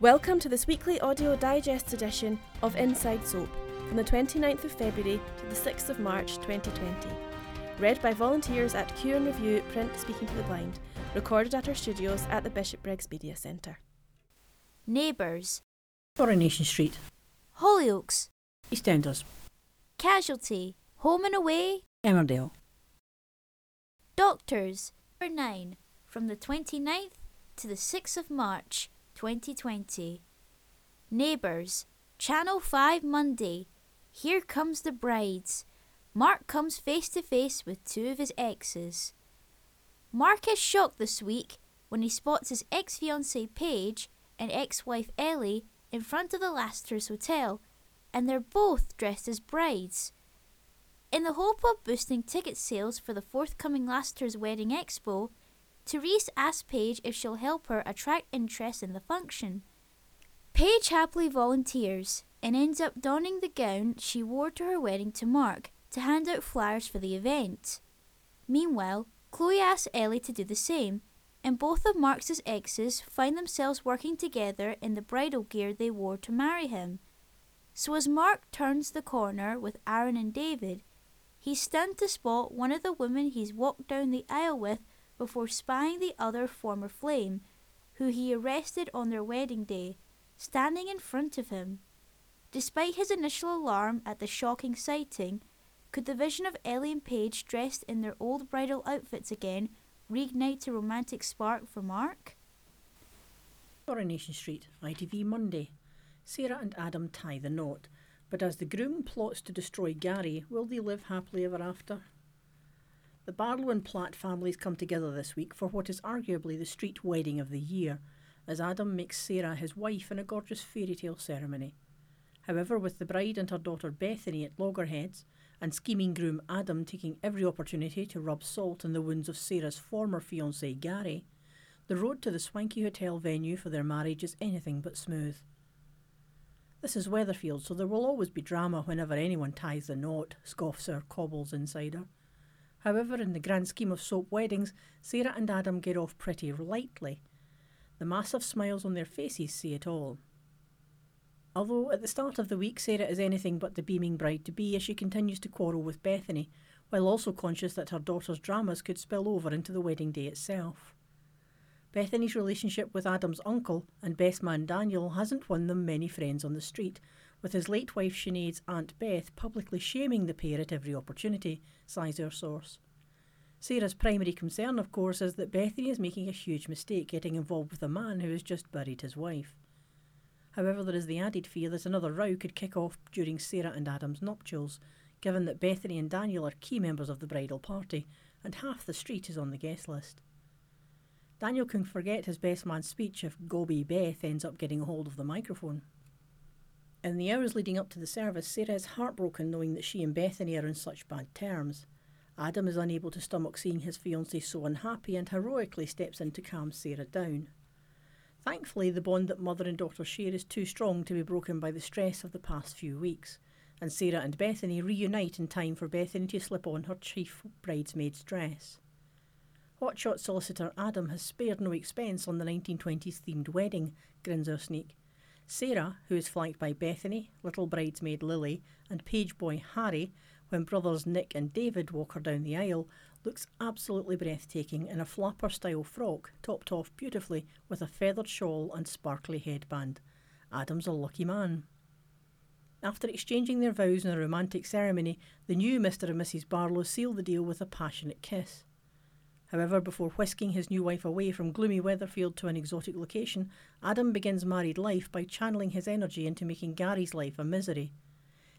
Welcome to this weekly audio digest edition of Inside Soap from the 29th of February to the 6th of March 2020. Read by volunteers at Cue and Review Print Speaking to the Blind, recorded at our studios at the Bishopbriggs Media Centre. Neighbours, Coronation Street, Hollyoaks, EastEnders, Casualty, Home and Away, Emmerdale, Doctors, number 9, from the 29th to the 6th of March 2020. Neighbours, Channel 5 Monday, Here Comes the Brides. Mark comes face to face with two of his exes. Mark is shocked this week when he spots his ex fiancee Paige and ex wife Ellie in front of the Lassiters Hotel, and they're both dressed as brides. In the hope of boosting ticket sales for the forthcoming Lassiters Wedding Expo, Therese asks Paige if she'll help her attract interest in the function. Paige happily volunteers and ends up donning the gown she wore to her wedding to Mark to hand out flyers for the event. Meanwhile, Chloe asks Ellie to do the same, and both of Mark's exes find themselves working together in the bridal gear they wore to marry him. So as Mark turns the corner with Aaron and David, he's stunned to spot one of the women he's walked down the aisle with before spying the other former flame, who he arrested on their wedding day, standing in front of him. Despite his initial alarm at the shocking sighting, could the vision of Ellie and Paige dressed in their old bridal outfits again reignite a romantic spark for Mark? Coronation Street, ITV Monday. Sarah and Adam tie the knot, but as the groom plots to destroy Gary, will they live happily ever after? The Barlow and Platt families come together this week for what is arguably the street wedding of the year, as Adam makes Sarah his wife in a gorgeous fairy tale ceremony. However, with the bride and her daughter Bethany at loggerheads, and scheming groom Adam taking every opportunity to rub salt in the wounds of Sarah's former fiancé Gary, the road to the swanky hotel venue for their marriage is anything but smooth. This is Weatherfield, so there will always be drama whenever anyone ties the knot, scoffs our Cobbles insider. However, in the grand scheme of soap weddings, Sarah and Adam get off pretty lightly. The massive smiles on their faces say it all. Although at the start of the week Sarah is anything but the beaming bride to be as she continues to quarrel with Bethany, while also conscious that her daughter's dramas could spill over into the wedding day itself. Bethany's relationship with Adam's uncle and best man Daniel hasn't won them many friends on the street, with his late wife Sinead's Aunt Beth publicly shaming the pair at every opportunity, sighs our source. Sarah's primary concern, of course, is that Bethany is making a huge mistake getting involved with a man who has just buried his wife. However, there is the added fear that another row could kick off during Sarah and Adam's nuptials, given that Bethany and Daniel are key members of the bridal party, and half the street is on the guest list. Daniel can forget his best man's speech if Gobby Beth ends up getting a hold of the microphone. In the hours leading up to the service, Sarah is heartbroken knowing that she and Bethany are on such bad terms. Adam is unable to stomach seeing his fiancée so unhappy and heroically steps in to calm Sarah down. Thankfully, the bond that mother and daughter share is too strong to be broken by the stress of the past few weeks, and Sarah and Bethany reunite in time for Bethany to slip on her chief bridesmaid's dress. Hotshot solicitor Adam has spared no expense on the 1920s themed wedding, grins our sneak. Sarah, who is flanked by Bethany, little bridesmaid Lily, and page boy Harry, when brothers Nick and David walk her down the aisle, looks absolutely breathtaking in a flapper style frock, topped off beautifully with a feathered shawl and sparkly headband. Adam's a lucky man. After exchanging their vows in a romantic ceremony, the new Mr. and Mrs. Barlow seal the deal with a passionate kiss. However, before whisking his new wife away from gloomy Weatherfield to an exotic location, Adam begins married life by channeling his energy into making Gary's life a misery,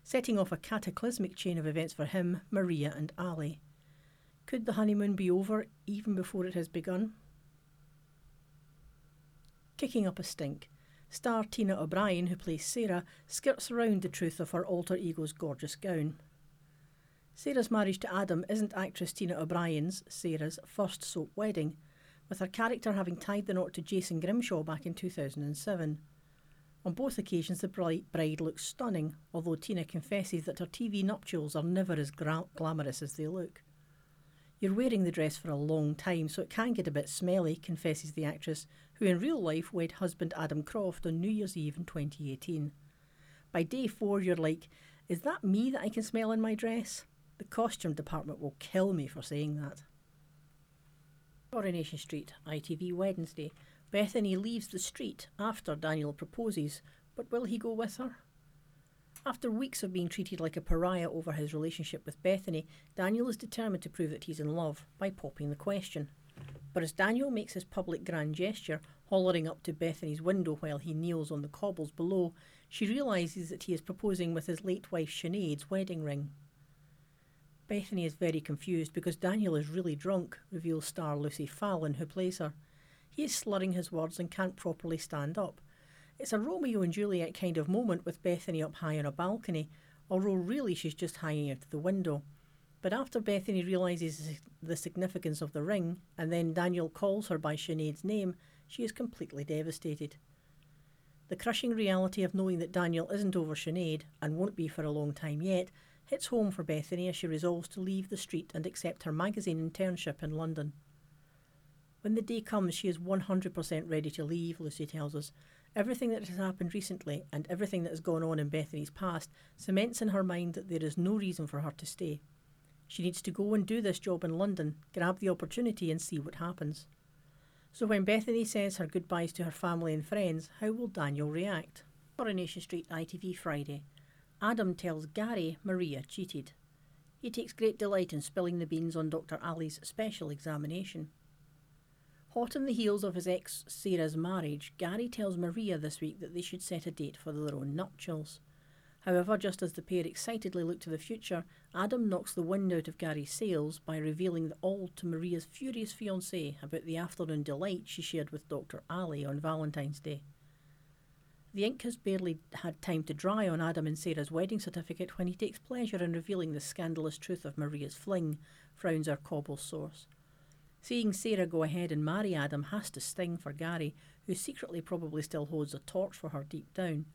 setting off a cataclysmic chain of events for him, Maria, and Ali. Could the honeymoon be over even before it has begun? Kicking up a stink, star Tina O'Brien, who plays Sarah, skirts around the truth of her alter ego's gorgeous gown. Sarah's marriage to Adam isn't actress Tina O'Brien's, Sarah's, first soap wedding, with her character having tied the knot to Jason Grimshaw back in 2007. On both occasions, the bride looks stunning, although Tina confesses that her TV nuptials are never as gra- glamorous as they look. You're wearing the dress for a long time, so it can get a bit smelly, confesses the actress, who in real life wed husband Adam Croft on New Year's Eve in 2018. By day four, you're like, is that me that I can smell in my dress? The costume department will kill me for saying that. Coronation Street, ITV Wednesday. Bethany leaves the street after Daniel proposes, but will he go with her? After weeks of being treated like a pariah over his relationship with Bethany, Daniel is determined to prove that he's in love by popping the question. But as Daniel makes his public grand gesture, hollering up to Bethany's window while he kneels on the cobbles below, she realises that he is proposing with his late wife Sinead's wedding ring. Bethany is very confused because Daniel is really drunk, reveals star Lucy Fallon, who plays her. He is slurring his words and can't properly stand up. It's a Romeo and Juliet kind of moment with Bethany up high on a balcony, although really she's just hanging out the window. But after Bethany realises the significance of the ring, and then Daniel calls her by Sinead's name, she is completely devastated. The crushing reality of knowing that Daniel isn't over Sinead, and won't be for a long time yet, hits home for Bethany as she resolves to leave the street and accept her magazine internship in London. When the day comes, she is 100% ready to leave, Lucy tells us, Everything that has happened recently and everything that has gone on in Bethany's past cements in her mind that there is no reason for her to stay. She needs to go and do this job in London, grab the opportunity, and see what happens. So when Bethany says her goodbyes to her family and friends, how will Daniel react? Coronation Street ITV Friday. Adam tells Gary Maria cheated. He takes great delight in spilling the beans on Dr. Ali's special examination. Hot on the heels of his ex Sarah's marriage, Gary tells Maria this week that they should set a date for their own nuptials. However, just as the pair excitedly look to the future, Adam knocks the wind out of Gary's sails by revealing the all to Maria's furious fiancé about the afternoon delight she shared with Dr. Ali on Valentine's Day. The ink has barely had time to dry on Adam and Sarah's wedding certificate when he takes pleasure in revealing the scandalous truth of Maria's fling, frowns our cobble source. Seeing Sarah go ahead and marry Adam has to sting for Gary, who secretly probably still holds a torch for her deep down.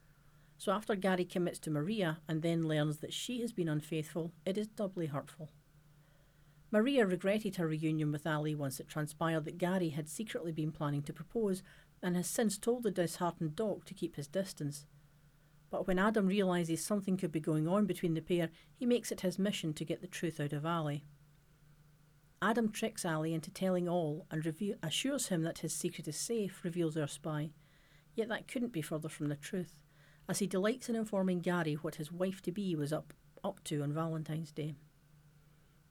So after Gary commits to Maria and then learns that she has been unfaithful, it is doubly hurtful. Maria regretted her reunion with Ali once it transpired that Gary had secretly been planning to propose and has since told the disheartened doc to keep his distance. But when Adam realises something could be going on between the pair, he makes it his mission to get the truth out of Ali. Adam tricks Ali into telling all and reveal, assures him that his secret is safe, reveals our spy. Yet that couldn't be further from the truth, as he delights in informing Gary what his wife to be was up, up to on Valentine's Day.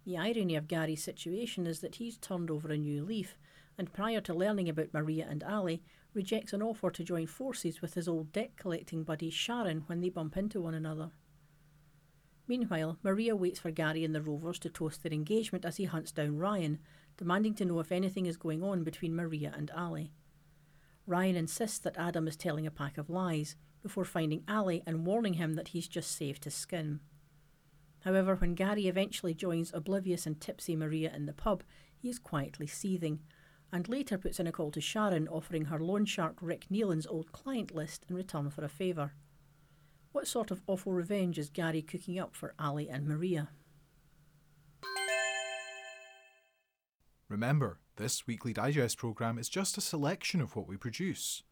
The irony of Gary's situation is that he's turned over a new leaf, and prior to learning about Maria and Ali, rejects an offer to join forces with his old debt collecting buddy Sharon when they bump into one another. Meanwhile, Maria waits for Gary and the Rovers to toast their engagement as he hunts down Ryan, demanding to know if anything is going on between Maria and Ali. Ryan insists that Adam is telling a pack of lies before finding Ali and warning him that he's just saved his skin. However, when Gary eventually joins oblivious and tipsy Maria in the pub, he is quietly seething, and later puts in a call to Sharon offering her loan shark Rick Neelan's old client list in return for a favour. What sort of awful revenge is Gary cooking up for Ali and Maria? Remember, this weekly digest programme is just a selection of what we produce.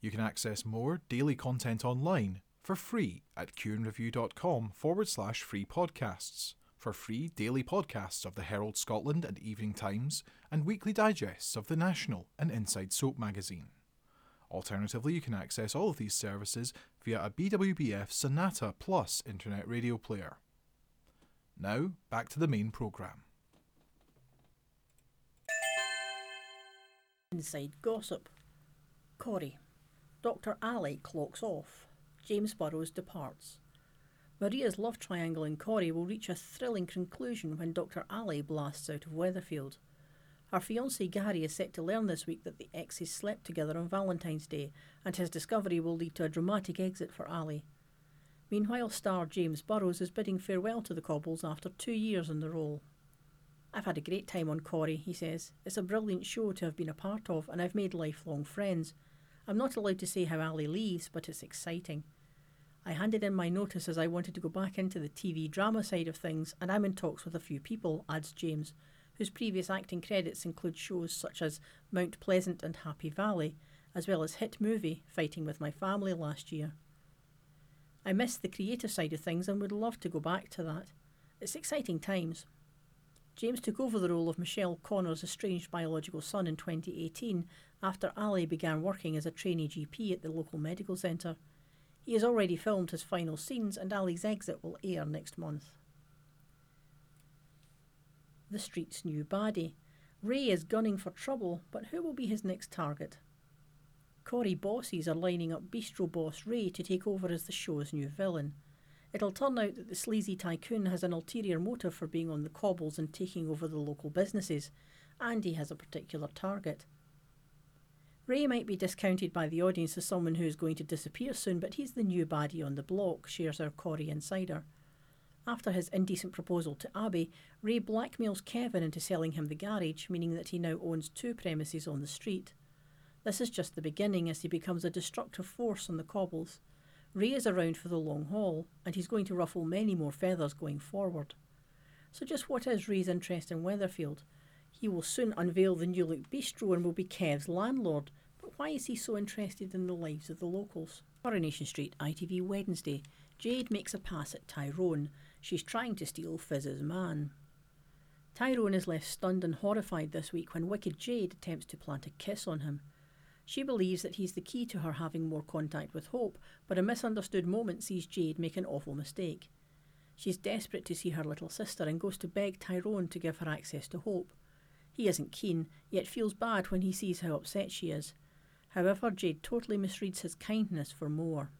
You can access more daily content online for free at cueandreview.com forward slash free podcasts for free daily podcasts of the Herald Scotland and Evening Times and weekly digests of the National and Inside Soap magazine. Alternatively, you can access all of these services via a BWBF Sonata Plus internet radio player. Now, back to the main programme. Inside Gossip. Corrie. Dr. Ali clocks off. James Burrows departs. Maria's love triangle in Corrie will reach a thrilling conclusion when Dr. Ali blasts out of Weatherfield. Her fiancé Gary is set to learn this week that the exes slept together on Valentine's Day, and his discovery will lead to a dramatic exit for Ali. Meanwhile, star James Burrows is bidding farewell to the Cobbles after two years in the role. I've had a great time on Corrie, he says. It's a brilliant show to have been a part of, and I've made lifelong friends. I'm not allowed to say how Ali leaves, but it's exciting. I handed in my notice as I wanted to go back into the TV drama side of things, and I'm in talks with a few people, adds James, whose previous acting credits include shows such as Mount Pleasant and Happy Valley, as well as hit movie Fighting with My Family last year. I miss the creative side of things and would love to go back to that. It's exciting times. James took over the role of Michelle Connor's estranged biological son in 2018 after Ali began working as a trainee GP at the local medical centre. He has already filmed his final scenes and Ali's exit will air next month. The street's new baddie. Ray is gunning for trouble, but who will be his next target? Corrie bosses are lining up bistro boss Ray to take over as the show's new villain. It'll turn out that the sleazy tycoon has an ulterior motive for being on the cobbles and taking over the local businesses, and he has a particular target. Ray might be discounted by the audience as someone who is going to disappear soon, but he's the new baddie on the block, shares our Corrie insider. After his indecent proposal to Abby, Ray blackmails Kevin into selling him the garage, meaning that he now owns two premises on the street. This is just the beginning as he becomes a destructive force on the cobbles. Ray is around for the long haul, and he's going to ruffle many more feathers going forward. So, just what is Ray's interest in Weatherfield? He will soon unveil the new look bistro and will be Kev's landlord, but why is he so interested in the lives of the locals? Coronation Street, ITV Wednesday. Jade makes a pass at Tyrone. She's trying to steal Fizz's man. Tyrone is left stunned and horrified this week when Wicked Jade attempts to plant a kiss on him. She believes that he's the key to her having more contact with Hope, but a misunderstood moment sees Jade make an awful mistake. She's desperate to see her little sister and goes to beg Tyrone to give her access to Hope. He isn't keen, yet feels bad when he sees how upset she is. However, Jade totally misreads his kindness for more.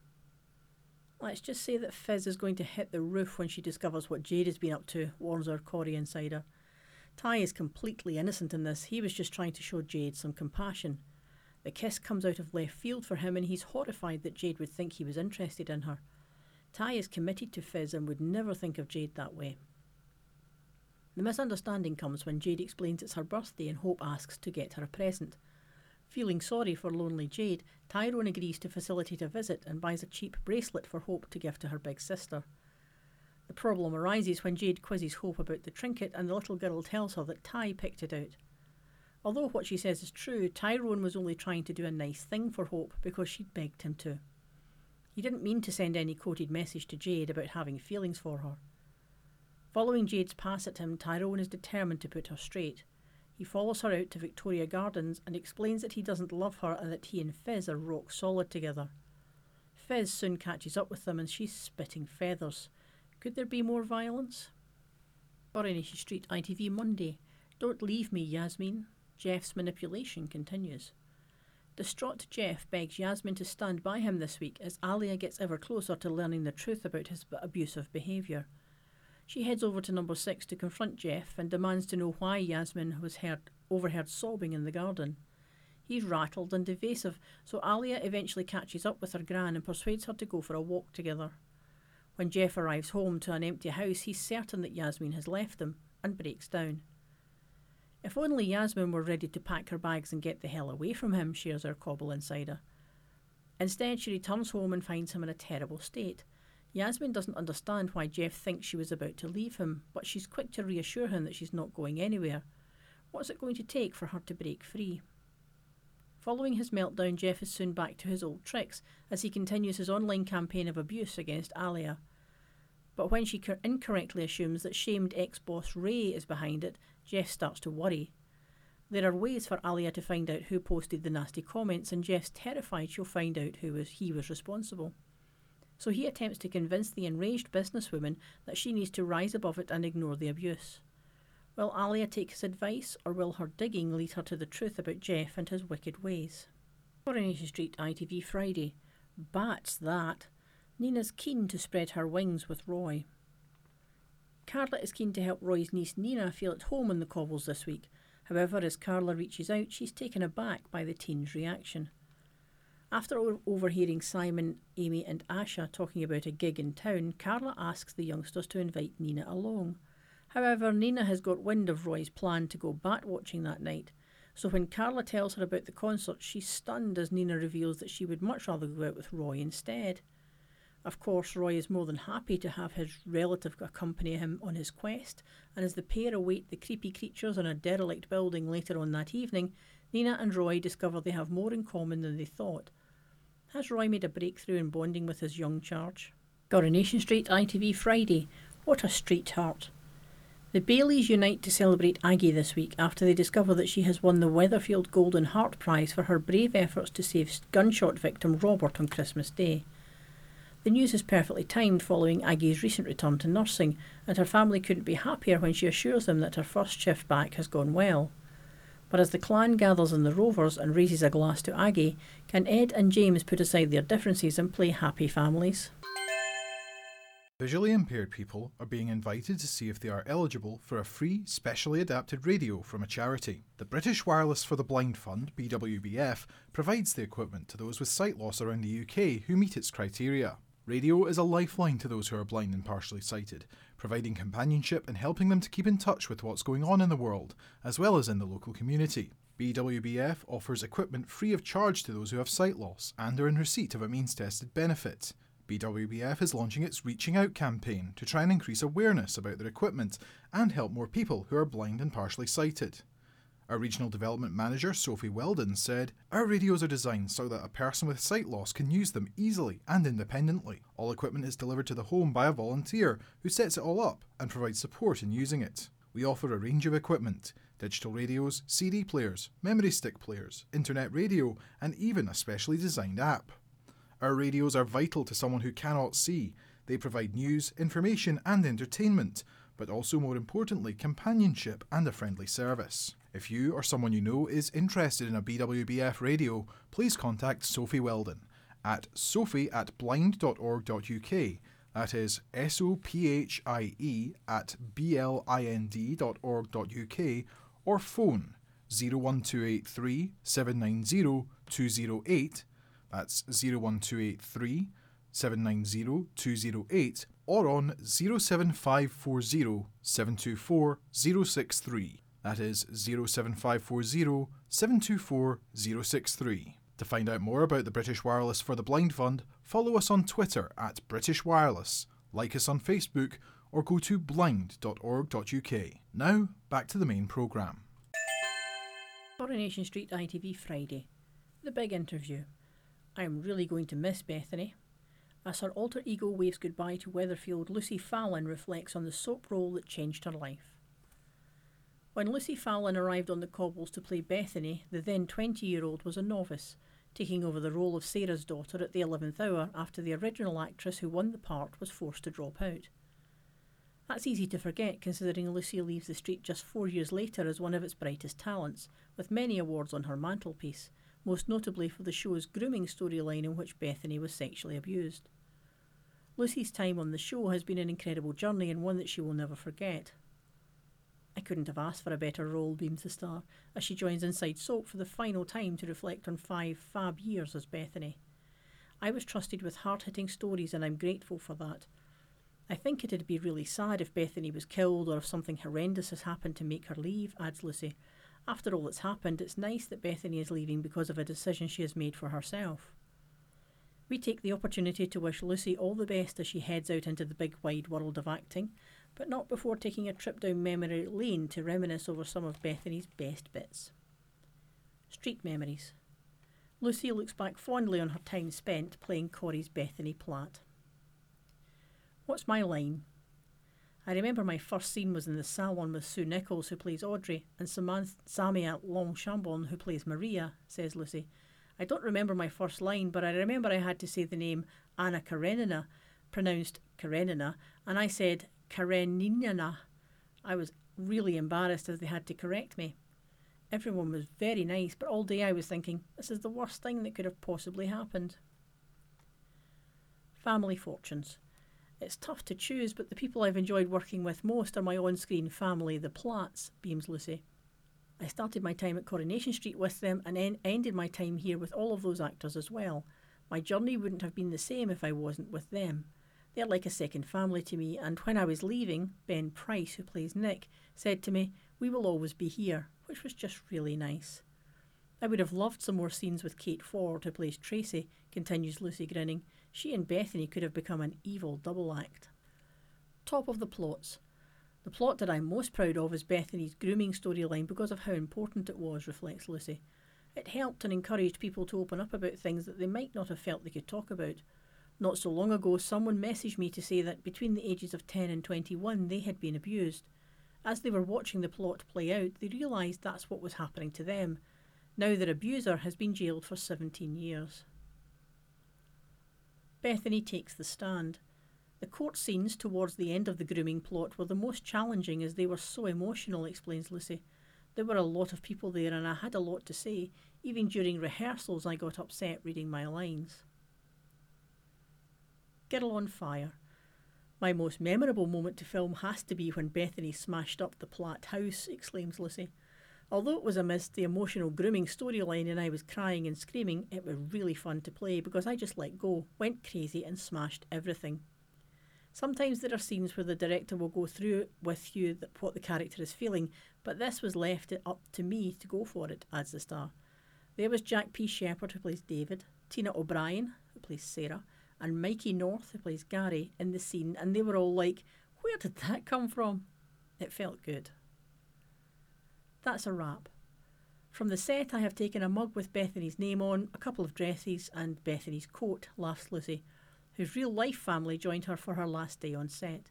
Let's just say that Fizz is going to hit the roof when she discovers what Jade has been up to, warns our Corrie insider. Ty is completely innocent in this, he was just trying to show Jade some compassion. The kiss comes out of left field for him, and he's horrified that Jade would think he was interested in her. Ty is committed to Fizz and would never think of Jade that way. The misunderstanding comes when Jade explains it's her birthday and Hope asks to get her a present. Feeling sorry for lonely Jade, Tyrone agrees to facilitate a visit and buys a cheap bracelet for Hope to give to her big sister. The problem arises when Jade quizzes Hope about the trinket and the little girl tells her that Ty picked it out. Although what she says is true, Tyrone was only trying to do a nice thing for Hope because she'd begged him to. He didn't mean to send any coded message to Jade about having feelings for her. Following Jade's pass at him, Tyrone is determined to put her straight. He follows her out to Victoria Gardens and explains that he doesn't love her and that he and Fizz are rock solid together. Fizz soon catches up with them and she's spitting feathers. Could there be more violence? Coronation Street ITV Monday. Don't leave me, Yasmin. Jeff's manipulation continues. Distraught Jeff begs Yasmin to stand by him this week as Alia gets ever closer to learning the truth about his abusive behaviour. She heads over to number six to confront Jeff and demands to know why Yasmin was heard, overheard sobbing in the garden. He's rattled and evasive, so Alia eventually catches up with her gran and persuades her to go for a walk together. When Jeff arrives home to an empty house, he's certain that Yasmin has left them and breaks down. If only Yasmin were ready to pack her bags and get the hell away from him, shares our Cobble insider. Instead, she returns home and finds him in a terrible state. Yasmin doesn't understand why Jeff thinks she was about to leave him, but she's quick to reassure him that she's not going anywhere. What's it going to take for her to break free? Following his meltdown, Jeff is soon back to his old tricks as he continues his online campaign of abuse against Alia. But when she incorrectly assumes that shamed ex boss Ray is behind it, Jeff starts to worry. There are ways for Alia to find out who posted the nasty comments, and Jeff's terrified she'll find out who was, he was responsible so he attempts to convince the enraged businesswoman that she needs to rise above it and ignore the abuse. Will Alia take his advice, or will her digging lead her to the truth about Jeff and his wicked ways? Coronation Street, ITV Friday. Bats that! Nina's keen to spread her wings with Roy. Carla is keen to help Roy's niece Nina feel at home in the cobbles this week. However, as Carla reaches out, she's taken aback by the teen's reaction. After overhearing Simon, Amy, and Asha talking about a gig in town, Carla asks the youngsters to invite Nina along. However, Nina has got wind of Roy's plan to go bat watching that night, so when Carla tells her about the concert, she's stunned as Nina reveals that she would much rather go out with Roy instead. Of course, Roy is more than happy to have his relative accompany him on his quest, and as the pair await the creepy creatures in a derelict building later on that evening, Nina and Roy discover they have more in common than they thought. Has Roy made a breakthrough in bonding with his young charge? Coronation Street ITV Friday. What a street heart. The Baileys unite to celebrate Aggie this week after they discover that she has won the Weatherfield Golden Heart Prize for her brave efforts to save gunshot victim Robert on Christmas Day. The news is perfectly timed following Aggie's recent return to nursing, and her family couldn't be happier when she assures them that her first shift back has gone well. But as the clan gathers in the Rovers and raises a glass to Aggie, can Ed and James put aside their differences and play happy families? Visually impaired people are being invited to see if they are eligible for a free, specially adapted radio from a charity. The British Wireless for the Blind Fund, BWBF, provides the equipment to those with sight loss around the UK who meet its criteria. Radio is a lifeline to those who are blind and partially sighted, providing companionship and helping them to keep in touch with what's going on in the world, as well as in the local community. BWBF offers equipment free of charge to those who have sight loss and are in receipt of a means tested benefit. BWBF is launching its Reaching Out campaign to try and increase awareness about their equipment and help more people who are blind and partially sighted. Our regional development manager, Sophie Weldon, said, Our radios are designed so that a person with sight loss can use them easily and independently. All equipment is delivered to the home by a volunteer who sets it all up and provides support in using it. We offer a range of equipment digital radios, CD players, memory stick players, internet radio, and even a specially designed app. Our radios are vital to someone who cannot see. They provide news, information, and entertainment, but also, more importantly, companionship and a friendly service. If you or someone you know is interested in a BWBF radio, please contact Sophie Weldon at sophie at blind.org.uk. That is S O P H I E at B L I N D.org.uk or phone 01283 790 208 that's 01283 790 208 or on 07540 724 063. That is 07540 724 063. To find out more about the British Wireless for the Blind Fund, follow us on Twitter at British Wireless, like us on Facebook, or go to blind.org.uk. Now, back to the main programme. Coronation Street ITV Friday. The big interview. I am really going to miss Bethany. As her alter ego waves goodbye to Weatherfield, Lucy Fallon reflects on the soap role that changed her life. When Lucy Fallon arrived on the cobbles to play Bethany, the then 20 year old was a novice, taking over the role of Sarah's daughter at the 11th hour after the original actress who won the part was forced to drop out. That's easy to forget considering Lucy leaves the street just four years later as one of its brightest talents, with many awards on her mantelpiece, most notably for the show's grooming storyline in which Bethany was sexually abused. Lucy's time on the show has been an incredible journey and one that she will never forget. I couldn't have asked for a better role, beams the star, as she joins Inside Soap for the final time to reflect on five fab years as Bethany. I was trusted with hard hitting stories and I'm grateful for that. I think it'd be really sad if Bethany was killed or if something horrendous has happened to make her leave, adds Lucy. After all that's happened, it's nice that Bethany is leaving because of a decision she has made for herself. We take the opportunity to wish Lucy all the best as she heads out into the big wide world of acting, but not before taking a trip down memory lane to reminisce over some of Bethany's best bits. Street memories. Lucy looks back fondly on her time spent playing Corrie's Bethany Platt. What's my line? I remember my first scene was in the salon with Sue Nicholls, who plays Audrey, and Samantha Samia Longchambon, who plays Maria, says Lucy. I don't remember my first line, but I remember I had to say the name Anna Karenina, pronounced Karenina, and I said Karenina. I was really embarrassed as they had to correct me. Everyone was very nice, but all day I was thinking, this is the worst thing that could have possibly happened. Family fortunes. It's tough to choose, but the people I've enjoyed working with most are my on screen family, the Platts, beams Lucy. I started my time at Coronation Street with them and en- ended my time here with all of those actors as well. My journey wouldn't have been the same if I wasn't with them. They're like a second family to me, and when I was leaving, Ben Price, who plays Nick, said to me, We will always be here, which was just really nice. I would have loved some more scenes with Kate Ford, who plays Tracy, continues Lucy grinning. She and Bethany could have become an evil double act. Top of the plots. The plot that I'm most proud of is Bethany's grooming storyline because of how important it was, reflects Lucy. It helped and encouraged people to open up about things that they might not have felt they could talk about. Not so long ago, someone messaged me to say that between the ages of 10 and 21, they had been abused. As they were watching the plot play out, they realised that's what was happening to them. Now their abuser has been jailed for 17 years. Bethany takes the stand. The court scenes towards the end of the grooming plot were the most challenging as they were so emotional, explains Lucy. There were a lot of people there and I had a lot to say. Even during rehearsals, I got upset reading my lines. Girl on Fire. My most memorable moment to film has to be when Bethany smashed up the Platt house, exclaims Lucy. Although it was amidst the emotional grooming storyline and I was crying and screaming, it was really fun to play because I just let go, went crazy, and smashed everything. Sometimes there are scenes where the director will go through with you what the character is feeling, but this was left up to me to go for it, adds the star. There was Jack P. Shepherd, who plays David, Tina O'Brien, who plays Sarah, and Mikey North, who plays Gary, in the scene, and they were all like, Where did that come from? It felt good. That's a wrap. From the set, I have taken a mug with Bethany's name on, a couple of dresses, and Bethany's coat, laughs Lucy, whose real life family joined her for her last day on set.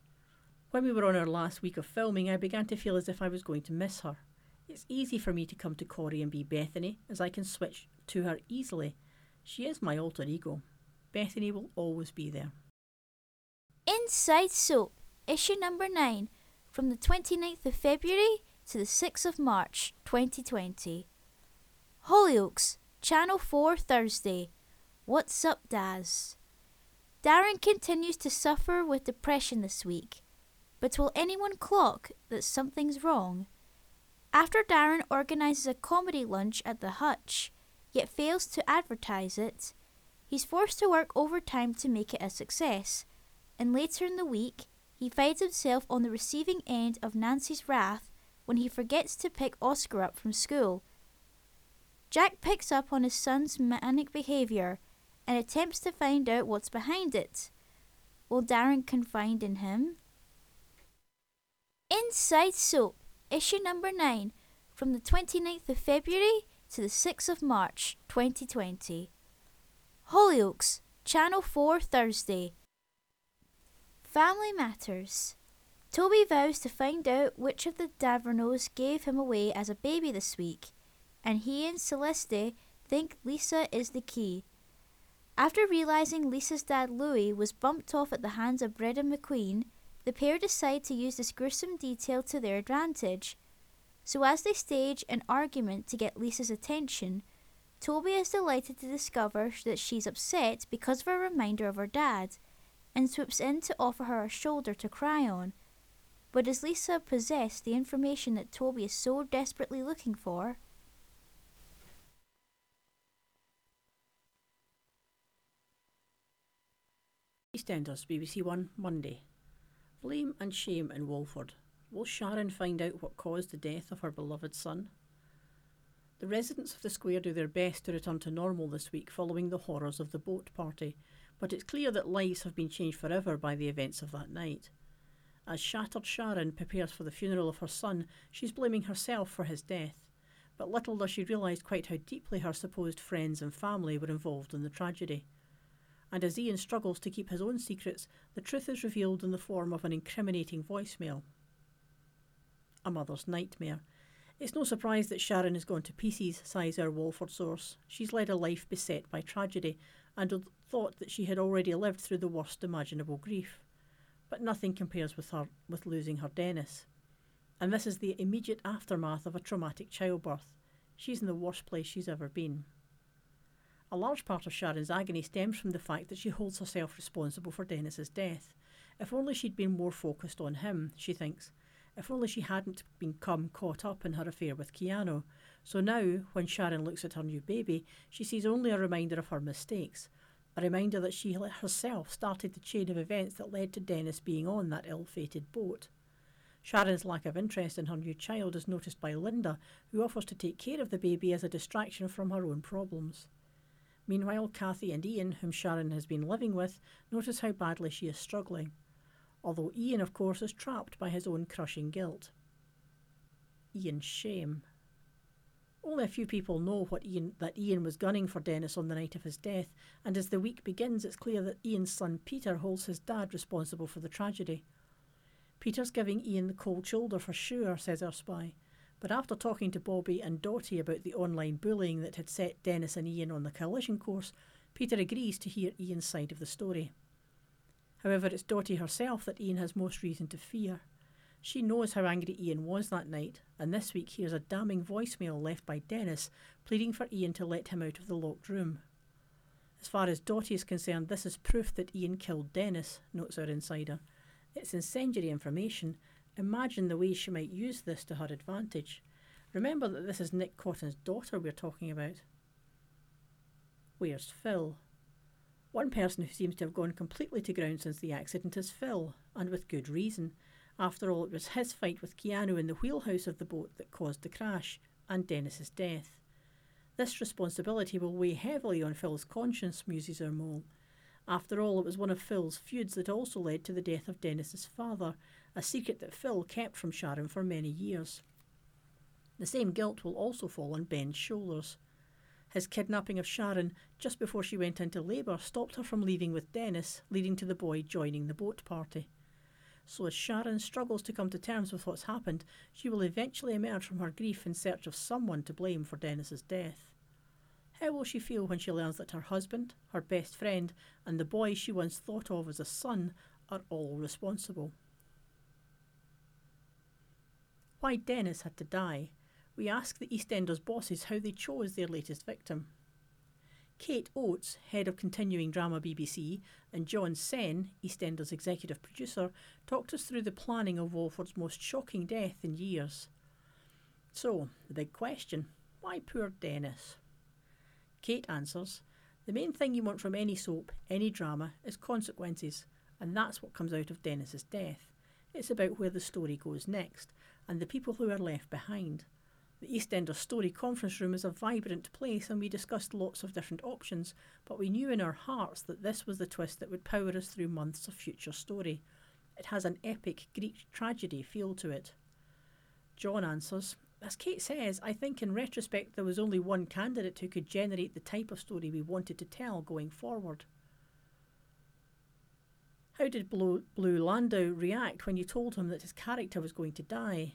When we were on our last week of filming, I began to feel as if I was going to miss her. It's easy for me to come to Corrie and be Bethany, as I can switch to her easily. She is my alter ego. Bethany will always be there. Inside Soap, issue number 9, from the 29th of February to the 6th of March 2020. Hollyoaks, Channel 4 Thursday. What's up, Daz? Darren continues to suffer with depression this week, but will anyone clock that something's wrong? After Darren organises a comedy lunch at the Hutch, yet fails to advertise it, He's forced to work overtime to make it a success, and later in the week, he finds himself on the receiving end of Nancy's wrath when he forgets to pick Oscar up from school. Jack picks up on his son's manic behaviour and attempts to find out what's behind it. Will Darren confide in him? Inside Soap, issue number 9, from the 29th of February to the 6th of March 2020. Hollyoaks, Channel 4 Thursday. Family Matters. Toby vows to find out which of the Deverauxs gave him away as a baby this week, and he and Celeste think Lisa is the key. After realizing Lisa's dad Louis was bumped off at the hands of Brendan McQueen, the pair decide to use this gruesome detail to their advantage. So, as they stage an argument to get Lisa's attention, Toby is delighted to discover that she's upset because of a reminder of her dad and swoops in to offer her a shoulder to cry on. But does Lisa possess the information that Toby is so desperately looking for? EastEnders, BBC One, Monday. Blame and shame in Walford. Will Sharon find out what caused the death of her beloved son? The residents of the square do their best to return to normal this week following the horrors of the boat party, but it's clear that lives have been changed forever by the events of that night. As shattered Sharon prepares for the funeral of her son, she's blaming herself for his death. But little does she realise quite how deeply her supposed friends and family were involved in the tragedy. And as Ian struggles to keep his own secrets, the truth is revealed in the form of an incriminating voicemail. A mother's nightmare it's no surprise that Sharon has gone to pieces, sighs our Walford source. She's led a life beset by tragedy and thought that she had already lived through the worst imaginable grief. But nothing compares with her with losing her Dennis. And this is the immediate aftermath of a traumatic childbirth. She's in the worst place she's ever been. A large part of Sharon's agony stems from the fact that she holds herself responsible for Dennis's death. If only she'd been more focused on him, she thinks, if only she hadn't become caught up in her affair with Keanu. So now, when Sharon looks at her new baby, she sees only a reminder of her mistakes, a reminder that she herself started the chain of events that led to Dennis being on that ill fated boat. Sharon's lack of interest in her new child is noticed by Linda, who offers to take care of the baby as a distraction from her own problems. Meanwhile, Kathy and Ian, whom Sharon has been living with, notice how badly she is struggling. Although Ian, of course, is trapped by his own crushing guilt. Ian's shame. Only a few people know what Ian, that Ian was gunning for Dennis on the night of his death, and as the week begins, it's clear that Ian's son Peter holds his dad responsible for the tragedy. Peter's giving Ian the cold shoulder for sure, says our spy. But after talking to Bobby and Dottie about the online bullying that had set Dennis and Ian on the collision course, Peter agrees to hear Ian's side of the story. However, it's Dottie herself that Ian has most reason to fear. She knows how angry Ian was that night, and this week hears a damning voicemail left by Dennis pleading for Ian to let him out of the locked room. As far as Dottie is concerned, this is proof that Ian killed Dennis, notes our insider. It's incendiary information. Imagine the way she might use this to her advantage. Remember that this is Nick Cotton's daughter we're talking about. Where's Phil? One person who seems to have gone completely to ground since the accident is Phil, and with good reason. After all, it was his fight with Keanu in the wheelhouse of the boat that caused the crash and Dennis's death. This responsibility will weigh heavily on Phil's conscience, muses our mole. After all, it was one of Phil's feuds that also led to the death of Dennis's father, a secret that Phil kept from Sharon for many years. The same guilt will also fall on Ben's shoulders. His kidnapping of Sharon just before she went into labour stopped her from leaving with Dennis, leading to the boy joining the boat party. So, as Sharon struggles to come to terms with what's happened, she will eventually emerge from her grief in search of someone to blame for Dennis's death. How will she feel when she learns that her husband, her best friend, and the boy she once thought of as a son are all responsible? Why Dennis had to die, we ask the EastEnders bosses how they chose their latest victim. Kate Oates, head of continuing drama BBC, and Jon Sen, EastEnders executive producer, talked us through the planning of Walford's most shocking death in years. So, the big question why poor Dennis? Kate answers The main thing you want from any soap, any drama, is consequences, and that's what comes out of Dennis's death. It's about where the story goes next, and the people who are left behind. The EastEnders Story conference room is a vibrant place, and we discussed lots of different options, but we knew in our hearts that this was the twist that would power us through months of future story. It has an epic Greek tragedy feel to it. John answers as Kate says, I think in retrospect there was only one candidate who could generate the type of story we wanted to tell going forward. How did Bleu Landau react when you told him that his character was going to die?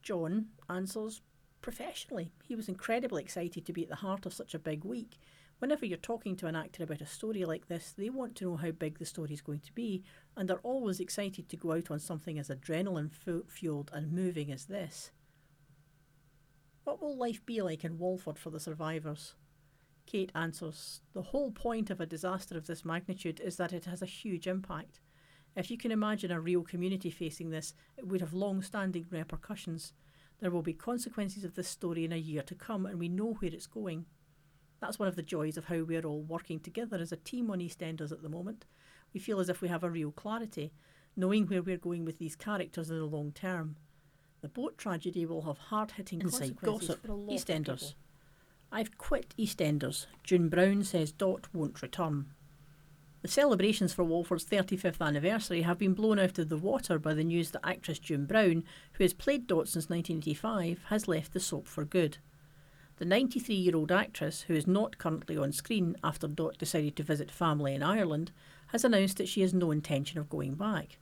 John answers professionally. He was incredibly excited to be at the heart of such a big week. Whenever you're talking to an actor about a story like this, they want to know how big the story is going to be and are always excited to go out on something as adrenaline fueled and moving as this. What will life be like in Walford for the survivors? Kate answers The whole point of a disaster of this magnitude is that it has a huge impact. If you can imagine a real community facing this, it would have long standing repercussions. There will be consequences of this story in a year to come, and we know where it's going. That's one of the joys of how we're all working together as a team on EastEnders at the moment. We feel as if we have a real clarity, knowing where we're going with these characters in the long term. The boat tragedy will have hard hitting consequences gossip. for a lot EastEnders. I've quit EastEnders. June Brown says Dot won't return. The celebrations for Walford's 35th anniversary have been blown out of the water by the news that actress June Brown, who has played Dot since 1985, has left the soap for good. The 93 year old actress, who is not currently on screen after Dot decided to visit family in Ireland, has announced that she has no intention of going back.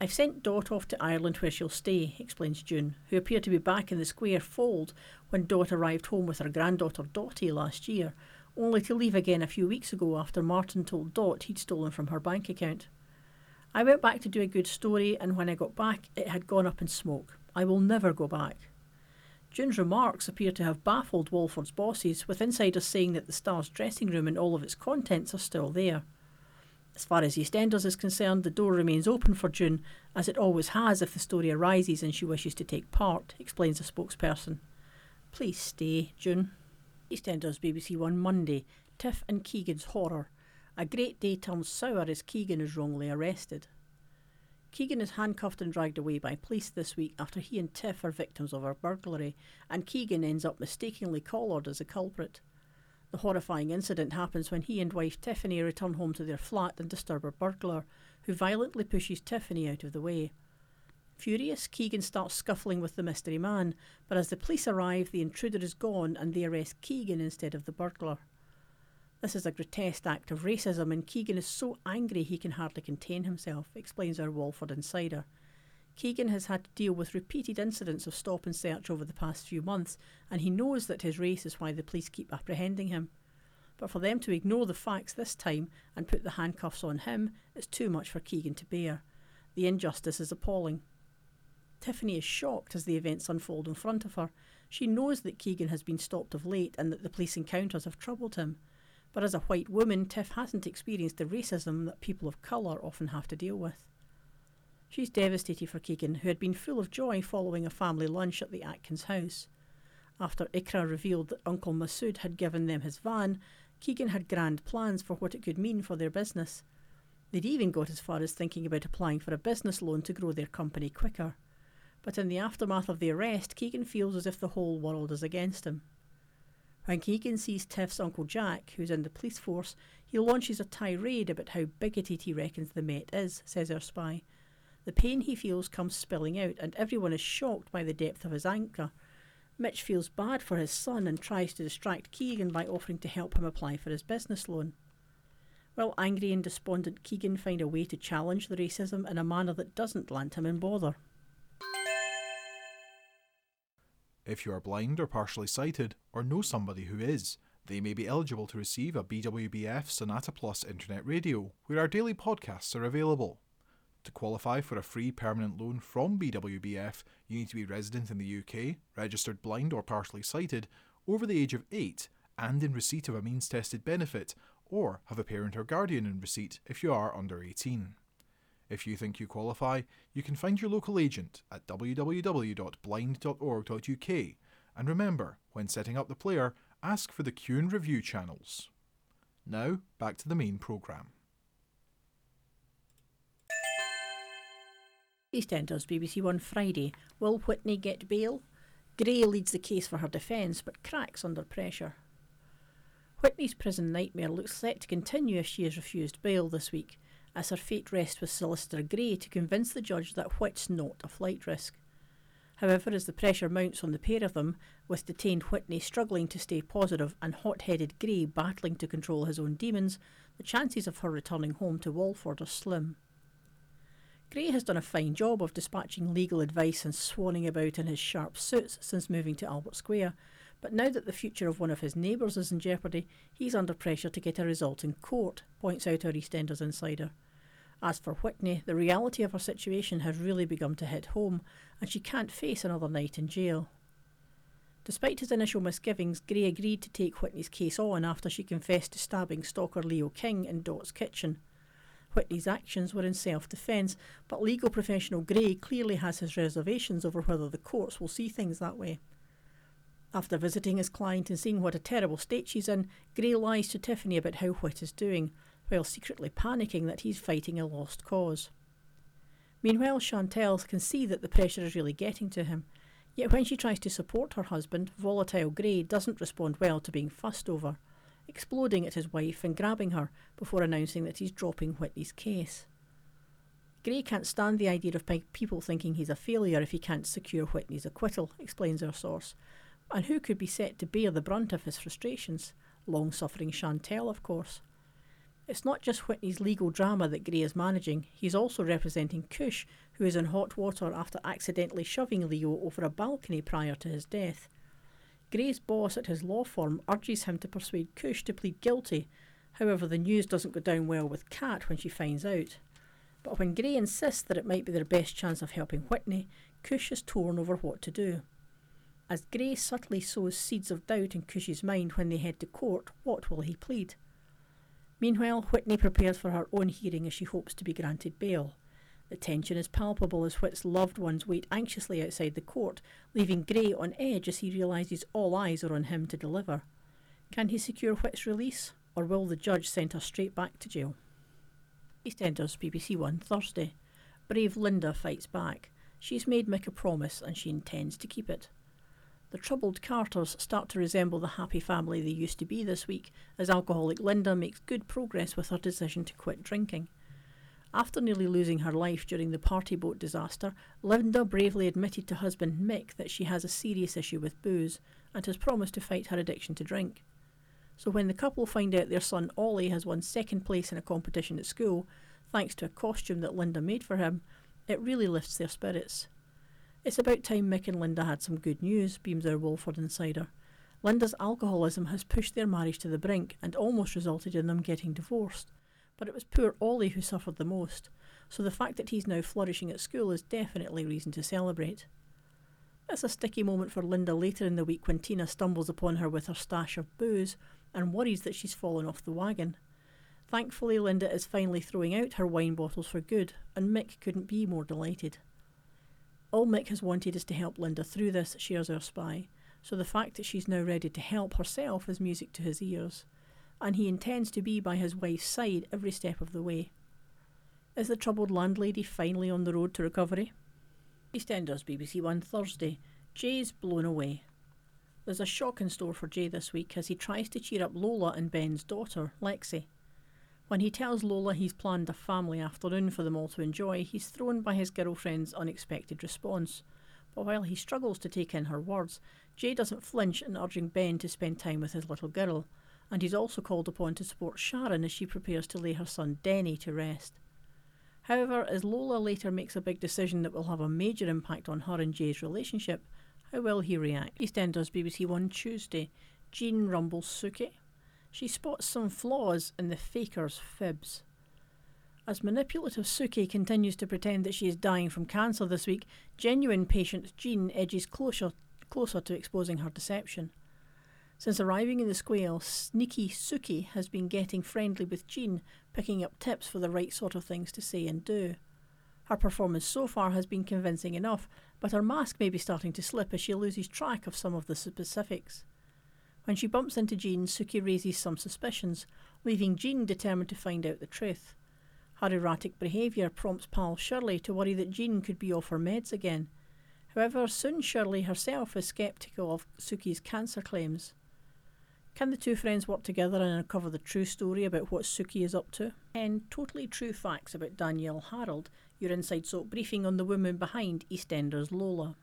I've sent Dot off to Ireland where she'll stay, explains June, who appeared to be back in the square fold when Dot arrived home with her granddaughter Dottie last year, only to leave again a few weeks ago after Martin told Dot he'd stolen from her bank account. I went back to do a good story, and when I got back, it had gone up in smoke. I will never go back. June's remarks appear to have baffled Walford's bosses, with insiders saying that the Star's dressing room and all of its contents are still there. As far as EastEnders is concerned, the door remains open for June, as it always has if the story arises and she wishes to take part, explains a spokesperson. Please stay, June. EastEnders BBC One Monday, Tiff and Keegan's horror. A great day turns sour as Keegan is wrongly arrested. Keegan is handcuffed and dragged away by police this week after he and Tiff are victims of a burglary, and Keegan ends up mistakenly collared as a culprit. The horrifying incident happens when he and wife Tiffany return home to their flat and disturb a burglar, who violently pushes Tiffany out of the way. Furious, Keegan starts scuffling with the mystery man, but as the police arrive, the intruder is gone and they arrest Keegan instead of the burglar. This is a grotesque act of racism, and Keegan is so angry he can hardly contain himself, explains our Walford insider. Keegan has had to deal with repeated incidents of stop and search over the past few months, and he knows that his race is why the police keep apprehending him. But for them to ignore the facts this time and put the handcuffs on him is too much for Keegan to bear. The injustice is appalling. Tiffany is shocked as the events unfold in front of her. She knows that Keegan has been stopped of late and that the police encounters have troubled him. But as a white woman, Tiff hasn't experienced the racism that people of colour often have to deal with. She's devastated for Keegan, who had been full of joy following a family lunch at the Atkins house. After Iqra revealed that Uncle Masood had given them his van, Keegan had grand plans for what it could mean for their business. They'd even got as far as thinking about applying for a business loan to grow their company quicker. But in the aftermath of the arrest, Keegan feels as if the whole world is against him. When Keegan sees Tiff's Uncle Jack, who's in the police force, he launches a tirade about how bigoted he reckons the Met is, says our spy. The pain he feels comes spilling out, and everyone is shocked by the depth of his anger. Mitch feels bad for his son and tries to distract Keegan by offering to help him apply for his business loan. While angry and despondent, Keegan find a way to challenge the racism in a manner that doesn't land him in bother. If you are blind or partially sighted, or know somebody who is, they may be eligible to receive a BWBF Sonata Plus internet radio, where our daily podcasts are available. To qualify for a free permanent loan from BWBF, you need to be resident in the UK, registered blind or partially sighted, over the age of 8, and in receipt of a means tested benefit, or have a parent or guardian in receipt if you are under 18. If you think you qualify, you can find your local agent at www.blind.org.uk. And remember, when setting up the player, ask for the Cue and Review channels. Now, back to the main programme. EastEnders BBC One Friday. Will Whitney get bail? Gray leads the case for her defence but cracks under pressure. Whitney's prison nightmare looks set to continue if she is refused bail this week as her fate rests with Solicitor Gray to convince the judge that Whit's not a flight risk. However, as the pressure mounts on the pair of them, with detained Whitney struggling to stay positive and hot headed Gray battling to control his own demons, the chances of her returning home to Walford are slim. Gray has done a fine job of dispatching legal advice and swanning about in his sharp suits since moving to Albert Square, but now that the future of one of his neighbours is in jeopardy, he's under pressure to get a result in court, points out our EastEnders insider. As for Whitney, the reality of her situation has really begun to hit home, and she can't face another night in jail. Despite his initial misgivings, Gray agreed to take Whitney's case on after she confessed to stabbing stalker Leo King in Dot's kitchen. Whitney's actions were in self defence, but legal professional Gray clearly has his reservations over whether the courts will see things that way. After visiting his client and seeing what a terrible state she's in, Gray lies to Tiffany about how Whit is doing, while secretly panicking that he's fighting a lost cause. Meanwhile, Chantelle can see that the pressure is really getting to him. Yet when she tries to support her husband, volatile Gray doesn't respond well to being fussed over, exploding at his wife and grabbing her before announcing that he's dropping Whitney's case. Gray can't stand the idea of people thinking he's a failure if he can't secure Whitney's acquittal, explains our source, and who could be set to bear the brunt of his frustrations? Long suffering Chantelle, of course. It's not just Whitney's legal drama that Gray is managing, he's also representing Kush, who is in hot water after accidentally shoving Leo over a balcony prior to his death. Gray's boss at his law firm urges him to persuade Kush to plead guilty. However, the news doesn't go down well with Kat when she finds out. But when Gray insists that it might be their best chance of helping Whitney, Kush is torn over what to do. As Gray subtly sows seeds of doubt in Kush's mind when they head to court, what will he plead? Meanwhile, Whitney prepares for her own hearing as she hopes to be granted bail. The tension is palpable as Whit's loved ones wait anxiously outside the court, leaving Gray on edge as he realises all eyes are on him to deliver. Can he secure Whit's release, or will the judge send her straight back to jail? EastEnders BBC One Thursday. Brave Linda fights back. She's made Mick a promise and she intends to keep it. The troubled Carters start to resemble the happy family they used to be this week, as alcoholic Linda makes good progress with her decision to quit drinking. After nearly losing her life during the party boat disaster, Linda bravely admitted to husband Mick that she has a serious issue with booze and has promised to fight her addiction to drink. So when the couple find out their son Ollie has won second place in a competition at school, thanks to a costume that Linda made for him, it really lifts their spirits. It's about time Mick and Linda had some good news, beams our Walford insider. Linda's alcoholism has pushed their marriage to the brink and almost resulted in them getting divorced. But it was poor Ollie who suffered the most, so the fact that he's now flourishing at school is definitely reason to celebrate. It's a sticky moment for Linda later in the week when Tina stumbles upon her with her stash of booze and worries that she's fallen off the wagon. Thankfully, Linda is finally throwing out her wine bottles for good, and Mick couldn't be more delighted. All Mick has wanted is to help Linda through this, shares our spy, so the fact that she's now ready to help herself is music to his ears, and he intends to be by his wife's side every step of the way. Is the troubled landlady finally on the road to recovery? EastEnders BBC One Thursday. Jay's blown away. There's a shock in store for Jay this week as he tries to cheer up Lola and Ben's daughter, Lexi. When he tells Lola he's planned a family afternoon for them all to enjoy, he's thrown by his girlfriend's unexpected response. But while he struggles to take in her words, Jay doesn't flinch in urging Ben to spend time with his little girl, and he's also called upon to support Sharon as she prepares to lay her son Denny to rest. However, as Lola later makes a big decision that will have a major impact on her and Jay's relationship, how will he react? EastEnders BBC One Tuesday. Jean rumbles Suki. She spots some flaws in the faker's fibs. As manipulative Suki continues to pretend that she is dying from cancer this week, genuine patient Jean edges closer, closer to exposing her deception. Since arriving in the square, sneaky Suki has been getting friendly with Jean, picking up tips for the right sort of things to say and do. Her performance so far has been convincing enough, but her mask may be starting to slip as she loses track of some of the specifics. When she bumps into Jean, Suki raises some suspicions, leaving Jean determined to find out the truth. Her erratic behaviour prompts pal Shirley to worry that Jean could be off her meds again. However, soon Shirley herself is sceptical of Suki's cancer claims. Can the two friends work together and uncover the true story about what Suki is up to? And totally true facts about Danielle Harold, your inside soap briefing on the woman behind EastEnders Lola.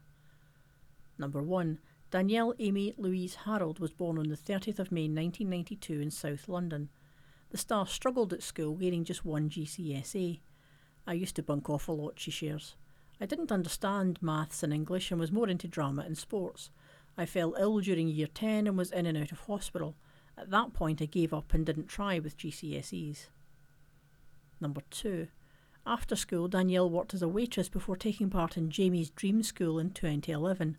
Number 1. Danielle Amy Louise Harold was born on the 30th of May 1992 in South London. The star struggled at school, gaining just one GCSE. I used to bunk off a lot, she shares. I didn't understand maths and English and was more into drama and sports. I fell ill during year 10 and was in and out of hospital. At that point, I gave up and didn't try with GCSEs. Number 2. After school, Danielle worked as a waitress before taking part in Jamie's Dream School in 2011.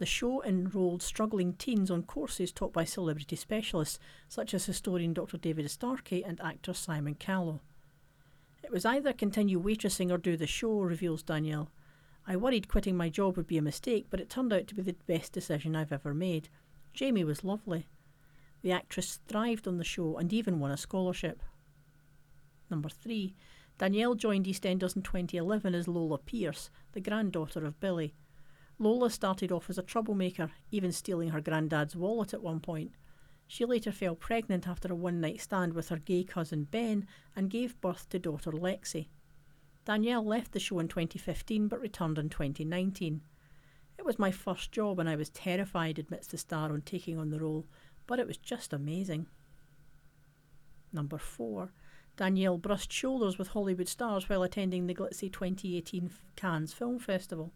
The show enrolled struggling teens on courses taught by celebrity specialists such as historian Dr. David Starkey and actor Simon Callow. It was either continue waitressing or do the show, reveals Danielle. I worried quitting my job would be a mistake, but it turned out to be the best decision I've ever made. Jamie was lovely. The actress thrived on the show and even won a scholarship. Number three, Danielle joined EastEnders in 2011 as Lola Pearce, the granddaughter of Billy. Lola started off as a troublemaker, even stealing her granddad's wallet at one point. She later fell pregnant after a one night stand with her gay cousin Ben and gave birth to daughter Lexi. Danielle left the show in 2015 but returned in 2019. It was my first job and I was terrified, admits the star on taking on the role, but it was just amazing. Number 4. Danielle brushed shoulders with Hollywood stars while attending the glitzy 2018 Cannes Film Festival.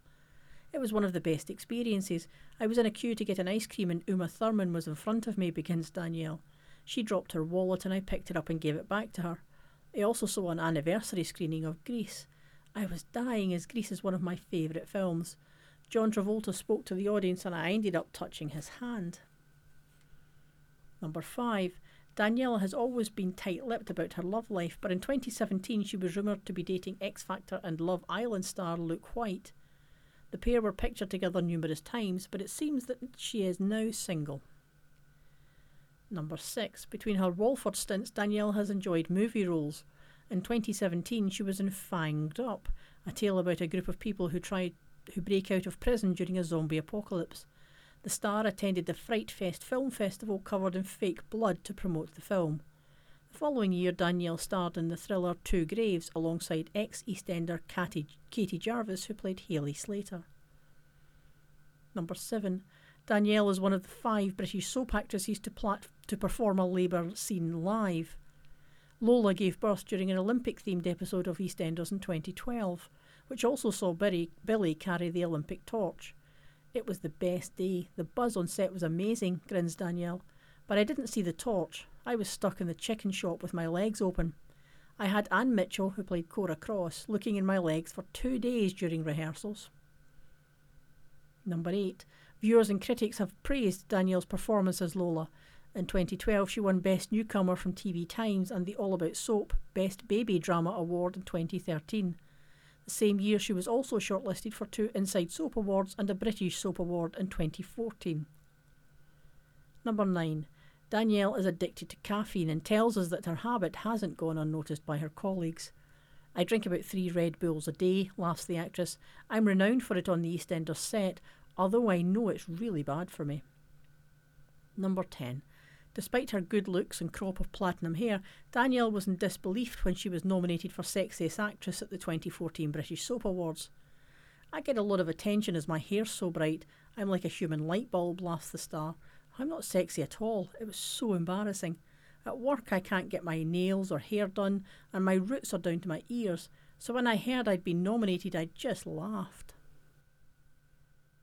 It was one of the best experiences. I was in a queue to get an ice cream and Uma Thurman was in front of me, begins Danielle. She dropped her wallet and I picked it up and gave it back to her. I also saw an anniversary screening of Grease. I was dying as Grease is one of my favourite films. John Travolta spoke to the audience and I ended up touching his hand. Number 5. Danielle has always been tight lipped about her love life, but in 2017 she was rumoured to be dating X Factor and Love Island star Luke White. The pair were pictured together numerous times, but it seems that she is now single. Number 6. Between her Walford stints, Danielle has enjoyed movie roles. In 2017, she was in Fanged Up, a tale about a group of people who try who break out of prison during a zombie apocalypse. the star attended the Fright Fest Film Festival covered in fake blood to promote the film. Following year, Danielle starred in the thriller Two Graves alongside ex EastEnder Katie, Jarvis, who played Hayley Slater. Number 7. Danielle is one of the five British soap actresses to, plat- to perform a labour scene live. Lola gave birth during an Olympic themed episode of EastEnders in 2012, which also saw Billy, Billy carry the Olympic torch. It was the best day. The buzz on set was amazing, grins Danielle. But I didn't see the torch. I was stuck in the chicken shop with my legs open. I had Ann Mitchell, who played Cora Cross, looking in my legs for two days during rehearsals. Number 8. Viewers and critics have praised Danielle's performance as Lola. In 2012, she won Best Newcomer from TV Times and the All About Soap Best Baby Drama Award in 2013. The same year, she was also shortlisted for two Inside Soap Awards and a British Soap Award in 2014. Number 9. Danielle is addicted to caffeine and tells us that her habit hasn't gone unnoticed by her colleagues. I drink about three Red Bulls a day, laughs the actress. I'm renowned for it on the EastEnders set, although I know it's really bad for me. Number 10. Despite her good looks and crop of platinum hair, Danielle was in disbelief when she was nominated for Sexiest Actress at the 2014 British Soap Awards. I get a lot of attention as my hair's so bright. I'm like a human light bulb, laughs the star. I'm not sexy at all. It was so embarrassing. At work, I can't get my nails or hair done, and my roots are down to my ears. So when I heard I'd been nominated, I just laughed.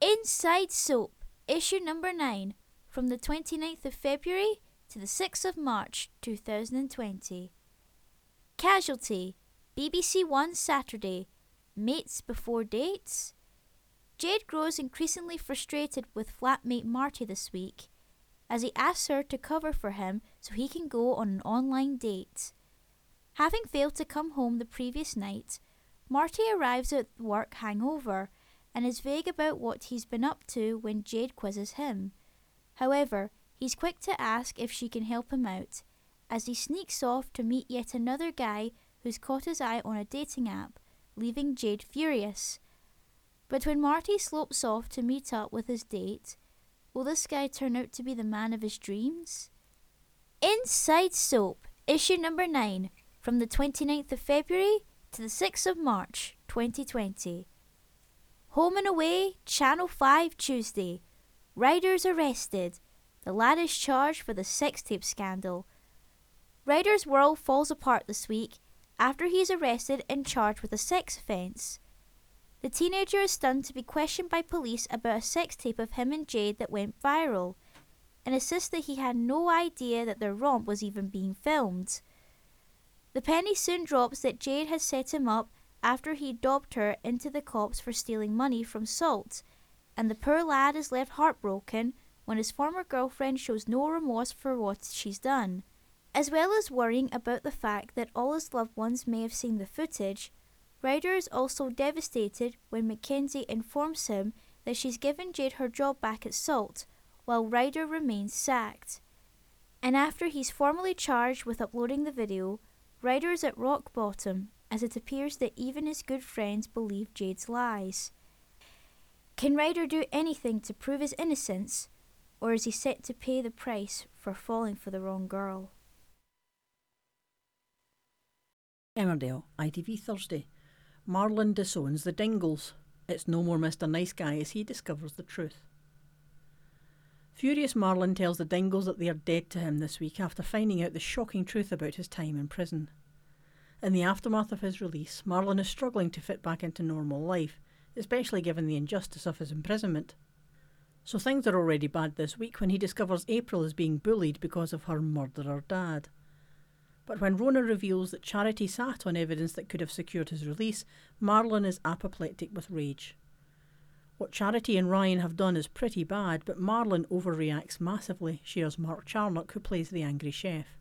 Inside Soap, issue number 9, from the 29th of February to the 6th of March 2020. Casualty, BBC One Saturday, Mates Before Dates. Jade grows increasingly frustrated with flatmate Marty this week as he asks her to cover for him so he can go on an online date. Having failed to come home the previous night, Marty arrives at work hangover and is vague about what he's been up to when Jade quizzes him. However, he's quick to ask if she can help him out, as he sneaks off to meet yet another guy who's caught his eye on a dating app, leaving Jade furious. But when Marty slopes off to meet up with his date, will this guy turn out to be the man of his dreams? Inside Soap, issue number 9, from the 29th of February to the 6th of March 2020. Home and Away, Channel 5 Tuesday. Ryder's arrested. The lad is charged for the sex tape scandal. Ryder's world falls apart this week after he is arrested and charged with a sex offence. The teenager is stunned to be questioned by police about a sex tape of him and Jade that went viral, and insists that he had no idea that their romp was even being filmed. The penny soon drops that Jade has set him up after he dobbed her into the cops for stealing money from Salt, and the poor lad is left heartbroken when his former girlfriend shows no remorse for what she's done. As well as worrying about the fact that all his loved ones may have seen the footage, Ryder is also devastated when Mackenzie informs him that she's given Jade her job back at Salt, while Ryder remains sacked. And after he's formally charged with uploading the video, Ryder is at rock bottom as it appears that even his good friends believe Jade's lies. Can Ryder do anything to prove his innocence, or is he set to pay the price for falling for the wrong girl? Emmerdale, ITV Thursday. Marlon disowns the Dingles. It's no more Mr. Nice Guy as he discovers the truth. Furious Marlon tells the Dingles that they are dead to him this week after finding out the shocking truth about his time in prison. In the aftermath of his release, Marlon is struggling to fit back into normal life, especially given the injustice of his imprisonment. So things are already bad this week when he discovers April is being bullied because of her murderer dad. But when Rona reveals that Charity sat on evidence that could have secured his release, Marlon is apoplectic with rage. What Charity and Ryan have done is pretty bad, but Marlon overreacts massively, shares Mark Charnock, who plays the angry chef.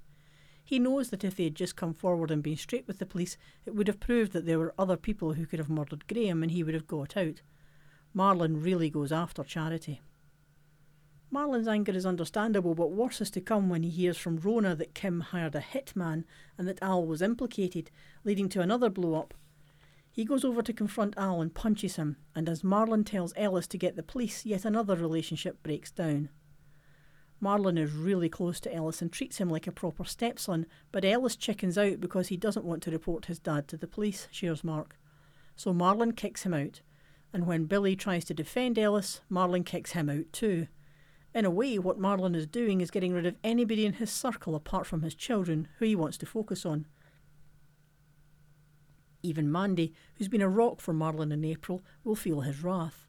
He knows that if they had just come forward and been straight with the police, it would have proved that there were other people who could have murdered Graham and he would have got out. Marlon really goes after Charity. Marlon's anger is understandable, but worse is to come when he hears from Rona that Kim hired a hitman and that Al was implicated, leading to another blow up. He goes over to confront Al and punches him, and as Marlon tells Ellis to get the police, yet another relationship breaks down. Marlon is really close to Ellis and treats him like a proper stepson, but Ellis chickens out because he doesn't want to report his dad to the police, shares Mark. So Marlon kicks him out, and when Billy tries to defend Ellis, Marlon kicks him out too. In a way, what Marlon is doing is getting rid of anybody in his circle apart from his children, who he wants to focus on. Even Mandy, who's been a rock for Marlon in April, will feel his wrath.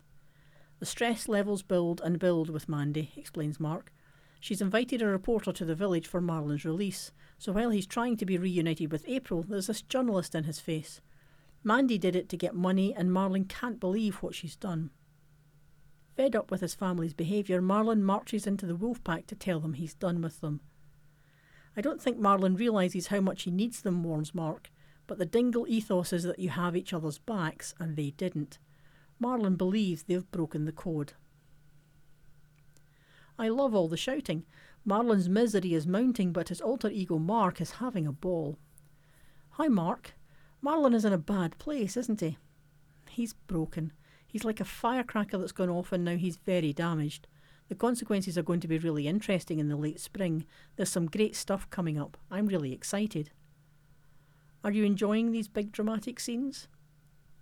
The stress levels build and build with Mandy, explains Mark. She's invited a reporter to the village for Marlon's release, so while he's trying to be reunited with April, there's this journalist in his face. Mandy did it to get money, and Marlon can't believe what she's done. Fed up with his family's behaviour, Marlon marches into the wolf pack to tell them he's done with them. I don't think Marlon realises how much he needs them, warns Mark, but the dingle ethos is that you have each other's backs, and they didn't. Marlon believes they've broken the code. I love all the shouting. Marlon's misery is mounting, but his alter ego Mark is having a ball. Hi, Mark. Marlon is in a bad place, isn't he? He's broken. He's like a firecracker that's gone off and now he's very damaged. The consequences are going to be really interesting in the late spring. There's some great stuff coming up. I'm really excited. Are you enjoying these big dramatic scenes?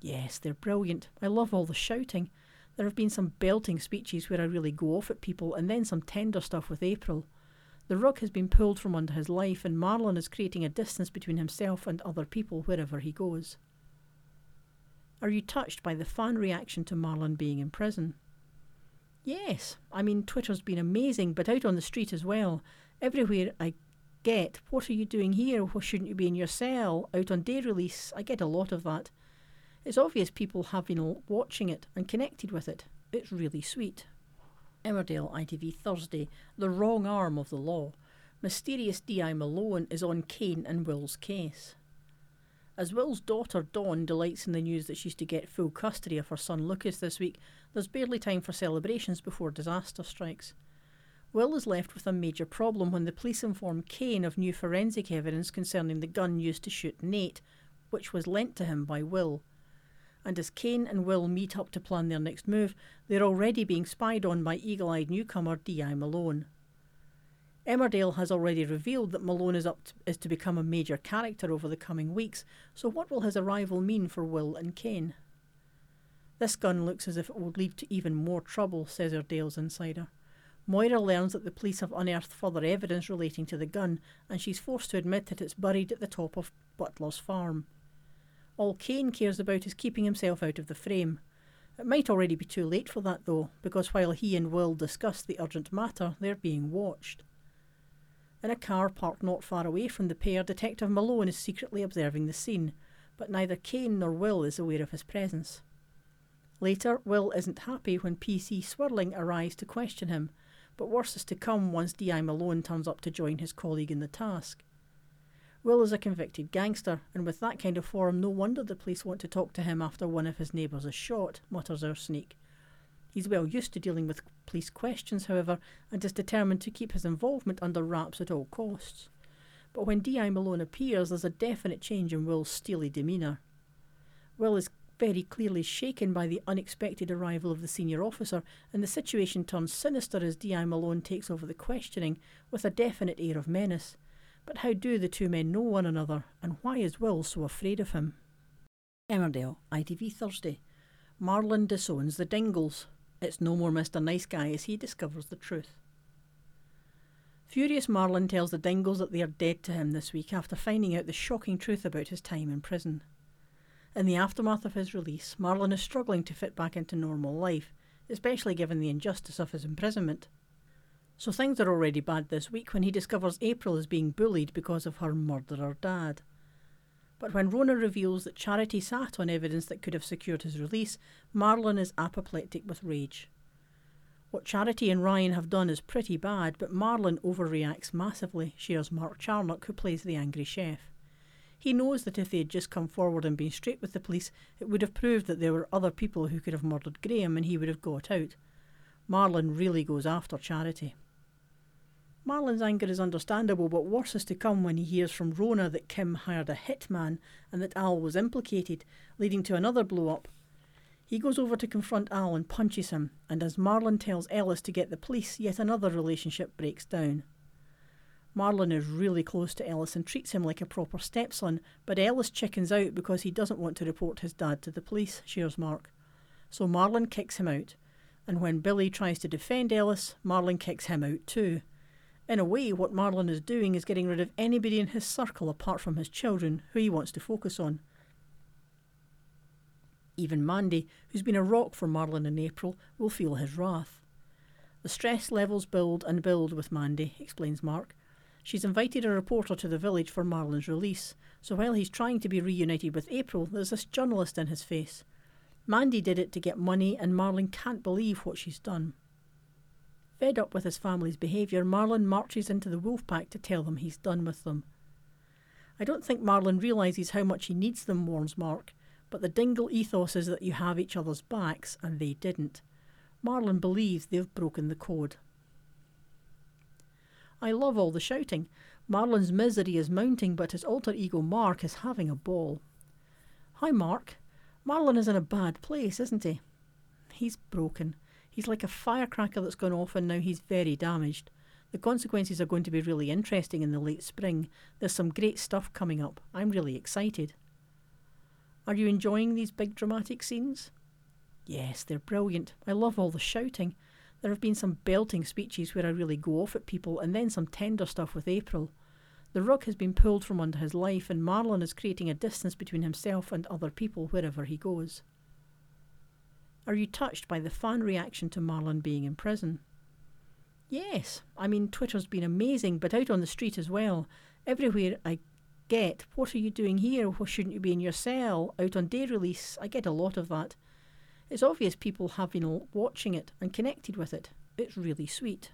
Yes, they're brilliant. I love all the shouting. There have been some belting speeches where I really go off at people, and then some tender stuff with April. The rug has been pulled from under his life, and Marlon is creating a distance between himself and other people wherever he goes. Are you touched by the fan reaction to Marlon being in prison? Yes, I mean, Twitter's been amazing, but out on the street as well. Everywhere I get, what are you doing here? Why shouldn't you be in your cell? Out on day release, I get a lot of that. It's obvious people have been watching it and connected with it. It's really sweet. Emmerdale ITV Thursday, The Wrong Arm of the Law. Mysterious D.I. Malone is on Kane and Will's case. As Will's daughter Dawn delights in the news that she's to get full custody of her son Lucas this week, there's barely time for celebrations before disaster strikes. Will is left with a major problem when the police inform Kane of new forensic evidence concerning the gun used to shoot Nate, which was lent to him by Will and as Kane and Will meet up to plan their next move, they're already being spied on by eagle eyed newcomer D.I. Malone. Emmerdale has already revealed that Malone is up to, is to become a major character over the coming weeks, so what will his arrival mean for Will and Kane? This gun looks as if it would lead to even more trouble, says Dale's insider. Moira learns that the police have unearthed further evidence relating to the gun, and she's forced to admit that it's buried at the top of Butler's farm. All Kane cares about is keeping himself out of the frame. It might already be too late for that, though, because while he and Will discuss the urgent matter, they're being watched. In a car parked not far away from the pair, Detective Malone is secretly observing the scene, but neither Kane nor Will is aware of his presence. Later, Will isn't happy when PC Swirling arrives to question him, but worse is to come once D.I. Malone turns up to join his colleague in the task. Will is a convicted gangster, and with that kind of form, no wonder the police want to talk to him after one of his neighbours is shot, mutters our sneak. He's well used to dealing with police questions, however, and is determined to keep his involvement under wraps at all costs. But when D.I. Malone appears, there's a definite change in Will's steely demeanour. Will is very clearly shaken by the unexpected arrival of the senior officer, and the situation turns sinister as D.I. Malone takes over the questioning with a definite air of menace. But how do the two men know one another, and why is Will so afraid of him? Emmerdale, ITV Thursday. Marlon disowns the Dingles. It's no more Mr. Nice Guy as he discovers the truth. Furious Marlon tells the Dingles that they are dead to him this week after finding out the shocking truth about his time in prison. In the aftermath of his release, Marlon is struggling to fit back into normal life, especially given the injustice of his imprisonment. So things are already bad this week when he discovers April is being bullied because of her murderer dad. But when Rona reveals that Charity sat on evidence that could have secured his release, Marlon is apoplectic with rage. What Charity and Ryan have done is pretty bad, but Marlon overreacts massively, shares Mark Charnock, who plays the angry chef. He knows that if they had just come forward and been straight with the police, it would have proved that there were other people who could have murdered Graham and he would have got out. Marlon really goes after Charity. Marlon's anger is understandable, but worse is to come when he hears from Rona that Kim hired a hitman and that Al was implicated, leading to another blow up. He goes over to confront Al and punches him, and as Marlon tells Ellis to get the police, yet another relationship breaks down. Marlon is really close to Ellis and treats him like a proper stepson, but Ellis chickens out because he doesn't want to report his dad to the police, shares Mark. So Marlon kicks him out, and when Billy tries to defend Ellis, Marlon kicks him out too. In a way, what Marlon is doing is getting rid of anybody in his circle apart from his children, who he wants to focus on. Even Mandy, who's been a rock for Marlon in April, will feel his wrath. The stress levels build and build with Mandy, explains Mark. She's invited a reporter to the village for Marlon's release, so while he's trying to be reunited with April, there's this journalist in his face. Mandy did it to get money, and Marlon can't believe what she's done. Fed up with his family's behaviour, Marlon marches into the wolf pack to tell them he's done with them. I don't think Marlon realises how much he needs them, warns Mark, but the dingle ethos is that you have each other's backs, and they didn't. Marlon believes they've broken the code. I love all the shouting. Marlon's misery is mounting, but his alter ego Mark is having a ball. Hi, Mark. Marlon is in a bad place, isn't he? He's broken. He's like a firecracker that's gone off and now he's very damaged. The consequences are going to be really interesting in the late spring. There's some great stuff coming up. I'm really excited. Are you enjoying these big dramatic scenes? Yes, they're brilliant. I love all the shouting. There have been some belting speeches where I really go off at people, and then some tender stuff with April. The rug has been pulled from under his life, and Marlon is creating a distance between himself and other people wherever he goes. Are you touched by the fan reaction to Marlon being in prison? Yes, I mean, Twitter's been amazing, but out on the street as well. Everywhere I get, what are you doing here? Why shouldn't you be in your cell? Out on day release, I get a lot of that. It's obvious people have been watching it and connected with it. It's really sweet.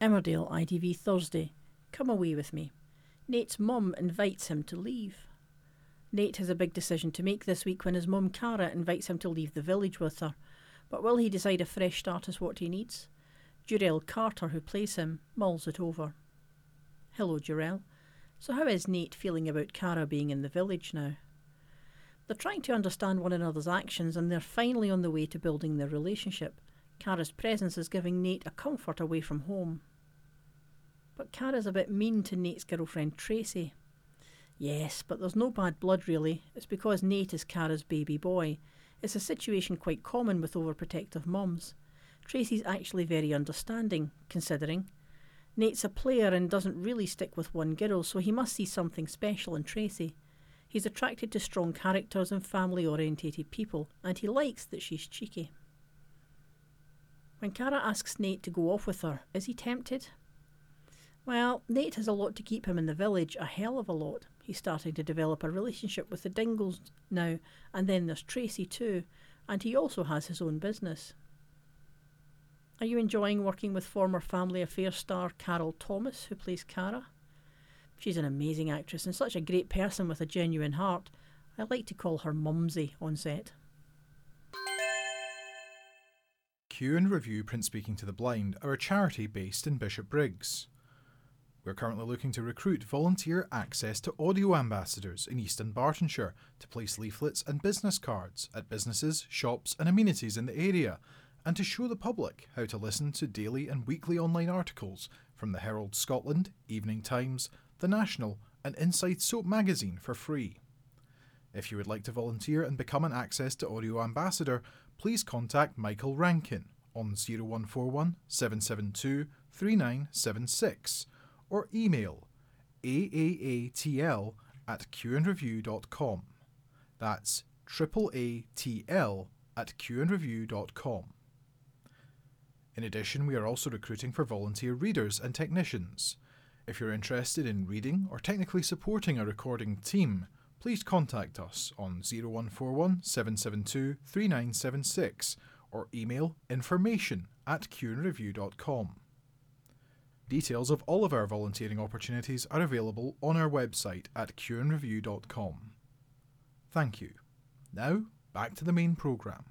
Emmerdale ITV Thursday. Come away with me. Nate's mum invites him to leave. Nate has a big decision to make this week when his mum Cara invites him to leave the village with her. But will he decide a fresh start is what he needs? Jurell Carter, who plays him, mulls it over. Hello, Jurell. So how is Nate feeling about Cara being in the village now? They're trying to understand one another's actions and they're finally on the way to building their relationship. Cara's presence is giving Nate a comfort away from home. But Cara's a bit mean to Nate's girlfriend Tracy. Yes, but there's no bad blood really. It's because Nate is Cara's baby boy. It's a situation quite common with overprotective mums. Tracy's actually very understanding, considering. Nate's a player and doesn't really stick with one girl, so he must see something special in Tracy. He's attracted to strong characters and family orientated people, and he likes that she's cheeky. When Cara asks Nate to go off with her, is he tempted? Well, Nate has a lot to keep him in the village, a hell of a lot. He's starting to develop a relationship with the Dingles now, and then there's Tracy too, and he also has his own business. Are you enjoying working with former Family Affairs star Carol Thomas, who plays Cara? She's an amazing actress and such a great person with a genuine heart. I like to call her Mumsy on set. Cue and Review Print Speaking to the Blind are a charity based in Bishopbriggs. We're currently looking to recruit volunteer access to audio ambassadors in East Dunbartonshire to place leaflets and business cards at businesses, shops, and amenities in the area, and to show the public how to listen to daily and weekly online articles from the Herald Scotland, Evening Times, The National, and Inside Soap magazine for free. If you would like to volunteer and become an Access to Audio ambassador, please contact Michael Rankin on 0141 772 3976 or email aaatl at cueandreview.com. That's triple ATL at cueandreview.com. In addition, we are also recruiting for volunteer readers and technicians. If you're interested in reading or technically supporting a recording team, please contact us on 0141 772 3976 or email information at cueandreview.com. Details of all of our volunteering opportunities are available on our website at cueandreview.com. Thank you. Now, back to the main programme.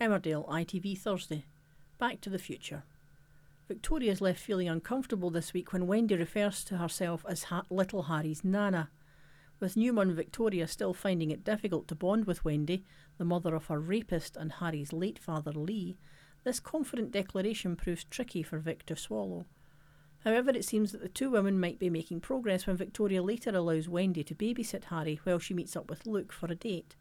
Emmerdale ITV Thursday. Back to the Future. Victoria is left feeling uncomfortable this week when Wendy refers to herself as ha- Little Harry's Nana. With Newman Victoria still finding it difficult to bond with Wendy, the mother of her rapist and Harry's late father Lee, this confident declaration proves tricky for Vic to swallow. However, it seems that the two women might be making progress when Victoria later allows Wendy to babysit Harry while she meets up with Luke for a date.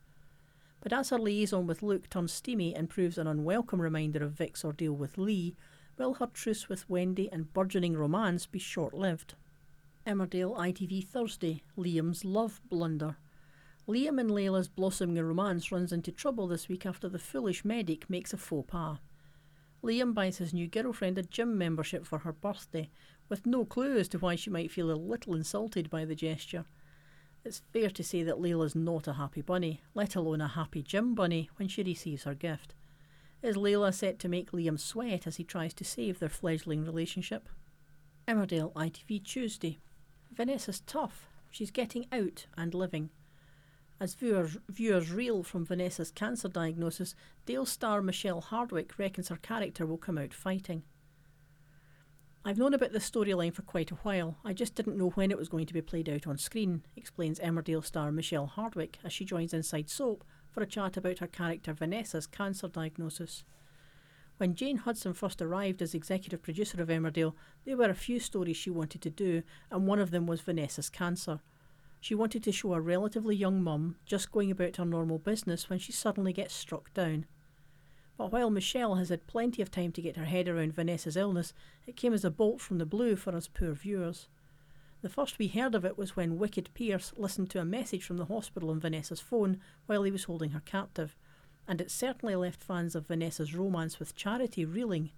But as her liaison with Luke turns steamy and proves an unwelcome reminder of Vic's ordeal with Lee, will her truce with Wendy and burgeoning romance be short lived? Emmerdale ITV Thursday Liam's Love Blunder. Liam and Layla's blossoming romance runs into trouble this week after the foolish medic makes a faux pas. Liam buys his new girlfriend a gym membership for her birthday, with no clue as to why she might feel a little insulted by the gesture. It's fair to say that Layla's not a happy bunny, let alone a happy gym bunny, when she receives her gift. Is Layla set to make Liam sweat as he tries to save their fledgling relationship? Emmerdale ITV Tuesday. Vanessa's tough. She's getting out and living. As viewers, viewers reel from Vanessa's cancer diagnosis, Dale star Michelle Hardwick reckons her character will come out fighting. I've known about this storyline for quite a while. I just didn't know when it was going to be played out on screen, explains Emmerdale star Michelle Hardwick as she joins Inside Soap for a chat about her character Vanessa's cancer diagnosis. When Jane Hudson first arrived as executive producer of Emmerdale, there were a few stories she wanted to do, and one of them was Vanessa's cancer. She wanted to show a relatively young mum just going about her normal business when she suddenly gets struck down. But while Michelle has had plenty of time to get her head around Vanessa's illness, it came as a bolt from the blue for us poor viewers. The first we heard of it was when Wicked Pierce listened to a message from the hospital on Vanessa's phone while he was holding her captive, and it certainly left fans of Vanessa's romance with Charity reeling.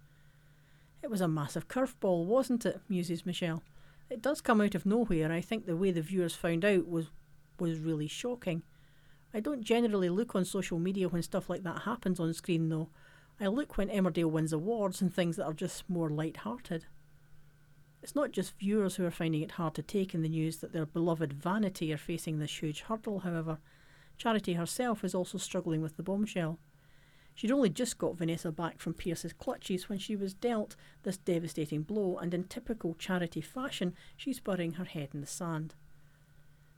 It was a massive curveball, wasn't it? muses Michelle. It does come out of nowhere. I think the way the viewers found out was was really shocking. I don't generally look on social media when stuff like that happens on screen, though. I look when Emmerdale wins awards and things that are just more light-hearted. It's not just viewers who are finding it hard to take in the news that their beloved Vanity are facing this huge hurdle, however. Charity herself is also struggling with the bombshell. She'd only just got Vanessa back from Pierce's clutches when she was dealt this devastating blow, and in typical Charity fashion, she's burying her head in the sand.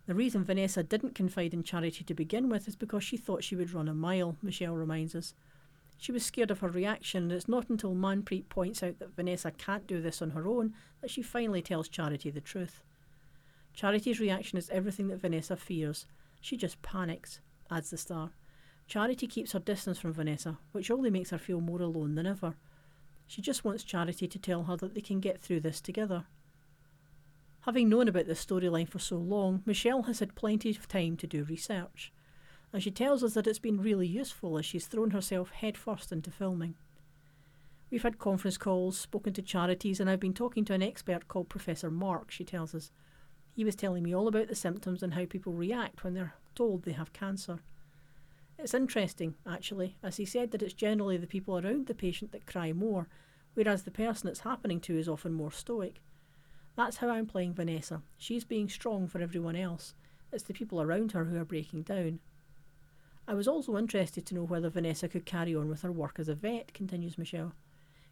The reason Vanessa didn't confide in Charity to begin with is because she thought she would run a mile, Michelle reminds us. She was scared of her reaction, and it's not until Manpreet points out that Vanessa can't do this on her own that she finally tells Charity the truth. Charity's reaction is everything that Vanessa fears. She just panics, adds the star. Charity keeps her distance from Vanessa, which only makes her feel more alone than ever. She just wants Charity to tell her that they can get through this together. Having known about this storyline for so long, Michelle has had plenty of time to do research, and she tells us that it's been really useful as she's thrown herself headfirst into filming. We've had conference calls, spoken to charities, and I've been talking to an expert called Professor Mark, she tells us. He was telling me all about the symptoms and how people react when they're told they have cancer. It's interesting, actually, as he said that it's generally the people around the patient that cry more, whereas the person it's happening to is often more stoic. That's how I'm playing Vanessa. She's being strong for everyone else. It's the people around her who are breaking down. I was also interested to know whether Vanessa could carry on with her work as a vet, continues Michelle.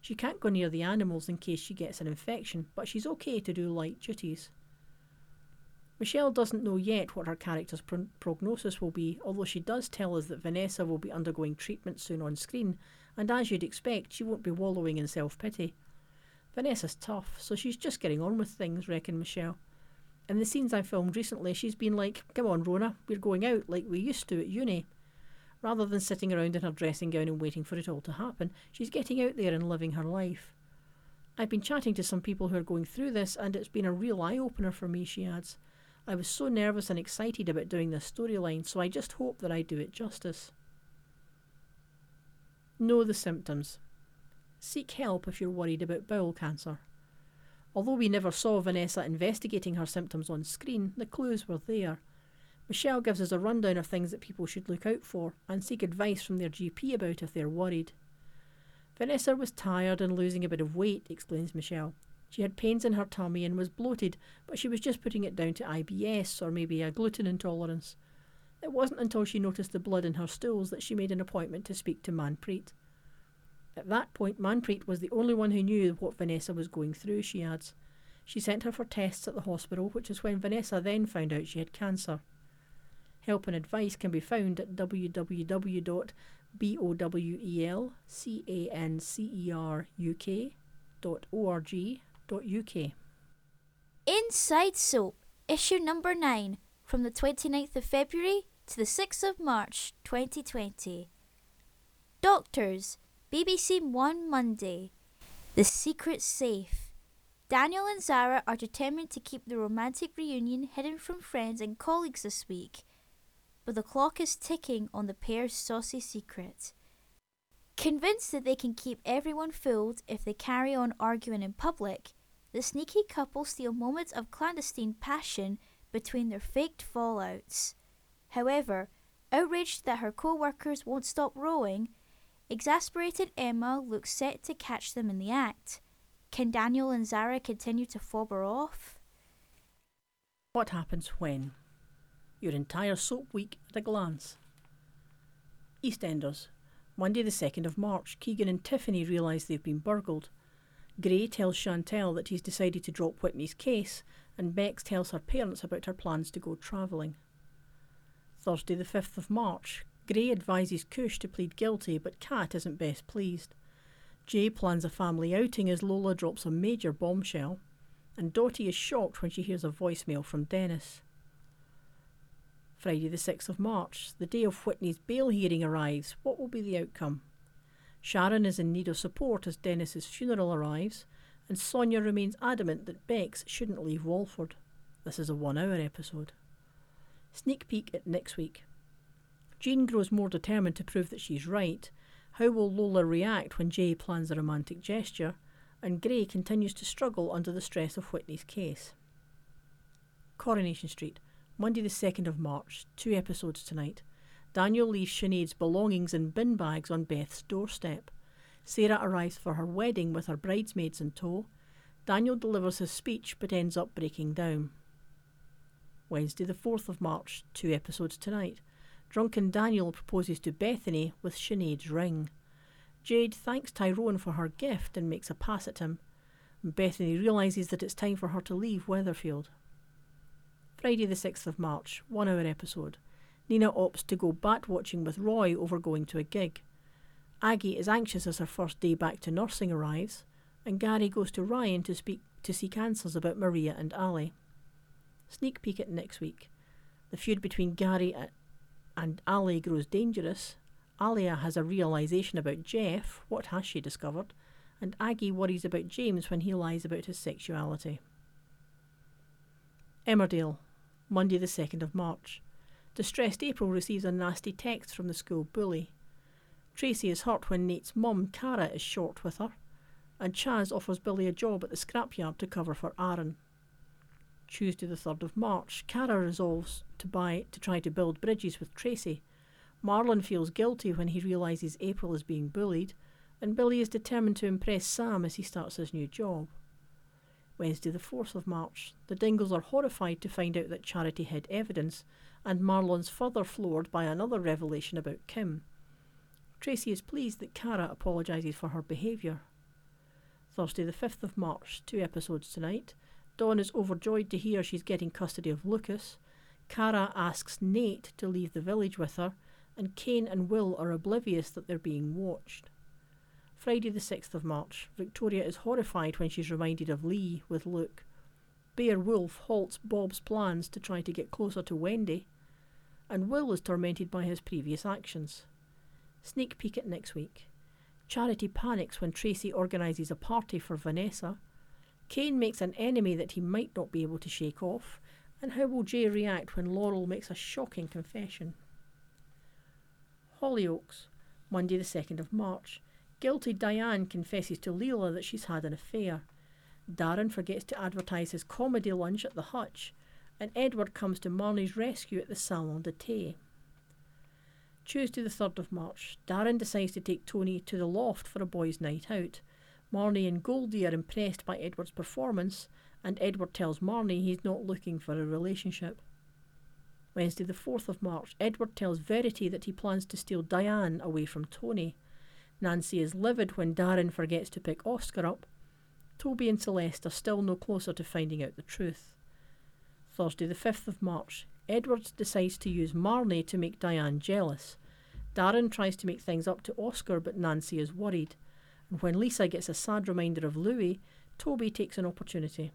She can't go near the animals in case she gets an infection, but she's okay to do light duties. Michelle doesn't know yet what her character's pro- prognosis will be, although she does tell us that Vanessa will be undergoing treatment soon on screen, and as you'd expect, she won't be wallowing in self pity. Vanessa's tough, so she's just getting on with things, reckon Michelle. In the scenes I filmed recently, she's been like, Come on, Rona, we're going out like we used to at uni. Rather than sitting around in her dressing gown and waiting for it all to happen, she's getting out there and living her life. I've been chatting to some people who are going through this, and it's been a real eye opener for me, she adds. I was so nervous and excited about doing this storyline, so I just hope that I do it justice. Know the symptoms. Seek help if you're worried about bowel cancer. Although we never saw Vanessa investigating her symptoms on screen, the clues were there. Michelle gives us a rundown of things that people should look out for and seek advice from their GP about if they're worried. Vanessa was tired and losing a bit of weight, explains Michelle. She had pains in her tummy and was bloated, but she was just putting it down to IBS or maybe a gluten intolerance. It wasn't until she noticed the blood in her stools that she made an appointment to speak to Manpreet. At that point, Manpreet was the only one who knew what Vanessa was going through, she adds. She sent her for tests at the hospital, which is when Vanessa then found out she had cancer. Help and advice can be found at www.bowelcanceruk.org.uk. Inside Soap, issue number 9, from the 29th of February to the 6th of March 2020. Doctors, BBC One Monday. The Secret Safe. Daniel and Zara are determined to keep the romantic reunion hidden from friends and colleagues this week, but the clock is ticking on the pair's saucy secret. Convinced that they can keep everyone fooled if they carry on arguing in public, the sneaky couple steal moments of clandestine passion between their faked fallouts. However, outraged that her co workers won't stop rowing, exasperated Emma looks set to catch them in the act. Can Daniel and Zara continue to fob her off? What happens when? Your entire soap week at a glance. EastEnders. Monday the 2nd of March, Keegan and Tiffany realise they've been burgled. Gray tells Chantelle that he's decided to drop Whitney's case, and Bex tells her parents about her plans to go travelling. Thursday the 5th of March, Gray advises Kush to plead guilty, but Kat isn't best pleased. Jay plans a family outing as Lola drops a major bombshell, and Dottie is shocked when she hears a voicemail from Dennis. Friday, the 6th of March, the day of Whitney's bail hearing arrives. What will be the outcome? Sharon is in need of support as Dennis's funeral arrives, and Sonia remains adamant that Bex shouldn't leave Walford. This is a one hour episode. Sneak peek at next week. Jean grows more determined to prove that she's right. How will Lola react when Jay plans a romantic gesture? And Gray continues to struggle under the stress of Whitney's case. Coronation Street, Monday the 2nd of March, two episodes tonight. Daniel leaves Sinead's belongings in bin bags on Beth's doorstep. Sarah arrives for her wedding with her bridesmaids in tow. Daniel delivers his speech but ends up breaking down. Wednesday, the 4th of March, two episodes tonight. Drunken Daniel proposes to Bethany with Sinead's ring. Jade thanks Tyrone for her gift and makes a pass at him. Bethany realises that it's time for her to leave Weatherfield. Friday, the 6th of March, one hour episode. Nina opts to go bat watching with Roy over going to a gig. Aggie is anxious as her first day back to nursing arrives, and Gary goes to Ryan to speak to seek answers about Maria and Ali. Sneak peek at next week. The feud between Gary and Ali grows dangerous. Alya has a realization about Geoff. What has she discovered? And Aggie worries about James when he lies about his sexuality. Emmerdale, Monday the 2nd of March. Distressed April receives a nasty text from the school bully. Tracy is hurt when Nate's mum, Cara, is short with her, and Chas offers Billy a job at the scrapyard to cover for Aaron. Tuesday the 3rd of March, Cara resolves to buy to try to build bridges with Tracy. Marlon feels guilty when he realises April is being bullied, and Billy is determined to impress Sam as he starts his new job. Wednesday the 4th of March, the Dingles are horrified to find out that Charity hid evidence, and Marlon's further floored by another revelation about Kim. Tracy is pleased that Cara apologises for her behaviour. Thursday the 5th of March, two episodes tonight. Dawn is overjoyed to hear she's getting custody of Lucas. Cara asks Nate to leave the village with her, and Kane and Will are oblivious that they're being watched. Friday, the 6th of March, Victoria is horrified when she's reminded of Lee with Luke. Bear Wolf halts Bob's plans to try to get closer to Wendy, and Will is tormented by his previous actions. Sneak peek at next week. Charity panics when Tracy organises a party for Vanessa. Kane makes an enemy that he might not be able to shake off, and how will Jay react when Laurel makes a shocking confession? Hollyoaks, Monday the 2nd of March. Guilty Diane confesses to Leela that she's had an affair. Darren forgets to advertise his comedy lunch at the hutch, and Edward comes to Marnie's rescue at the Salon de Thé. Tuesday the 3rd of March. Darren decides to take Tony to the loft for a boys' night out. Marnie and Goldie are impressed by Edward's performance, and Edward tells Marnie he's not looking for a relationship. Wednesday, the 4th of March, Edward tells Verity that he plans to steal Diane away from Tony. Nancy is livid when Darren forgets to pick Oscar up. Toby and Celeste are still no closer to finding out the truth. Thursday, the 5th of March, Edward decides to use Marnie to make Diane jealous. Darren tries to make things up to Oscar, but Nancy is worried. And when Lisa gets a sad reminder of Louis, Toby takes an opportunity.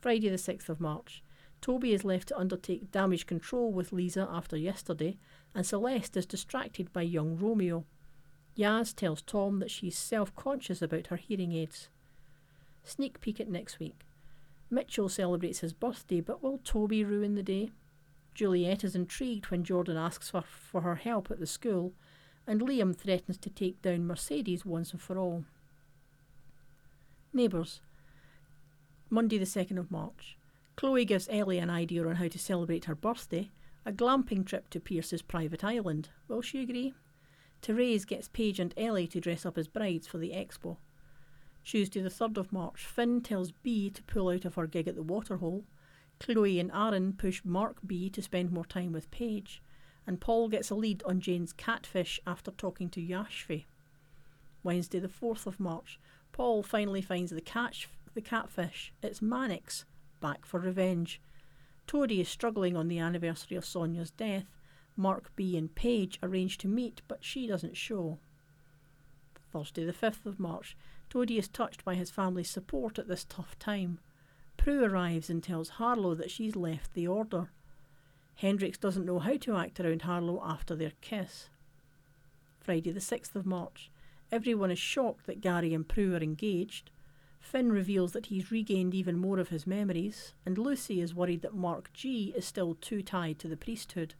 Friday, the 6th of March. Toby is left to undertake damage control with Lisa after yesterday, and Celeste is distracted by young Romeo. Yaz tells Tom that she's self conscious about her hearing aids. Sneak peek at next week. Mitchell celebrates his birthday, but will Toby ruin the day? Juliet is intrigued when Jordan asks for, for her help at the school, and Liam threatens to take down Mercedes once and for all. Neighbours. Monday, the 2nd of March. Chloe gives Ellie an idea on how to celebrate her birthday a glamping trip to Pierce's private island. Will she agree? Therese gets Paige and Ellie to dress up as brides for the expo. Tuesday, the 3rd of March, Finn tells Bea to pull out of her gig at the Waterhole. Chloe and Aaron push Mark B to spend more time with Paige. And Paul gets a lead on Jane's catfish after talking to Yashvi. Wednesday, the 4th of March, Paul finally finds the, catch, the catfish. It's Mannix, back for revenge. Toadie is struggling on the anniversary of Sonia's death. Mark B and Paige arrange to meet, but she doesn't show. Thursday, the 5th of March, Toadie is touched by his family's support at this tough time. Prue arrives and tells Harlow that she's left the order. Hendrix doesn't know how to act around Harlow after their kiss. Friday, the 6th of March. Everyone is shocked that Gary and Prue are engaged. Finn reveals that he's regained even more of his memories, and Lucy is worried that Mark G is still too tied to the priesthood.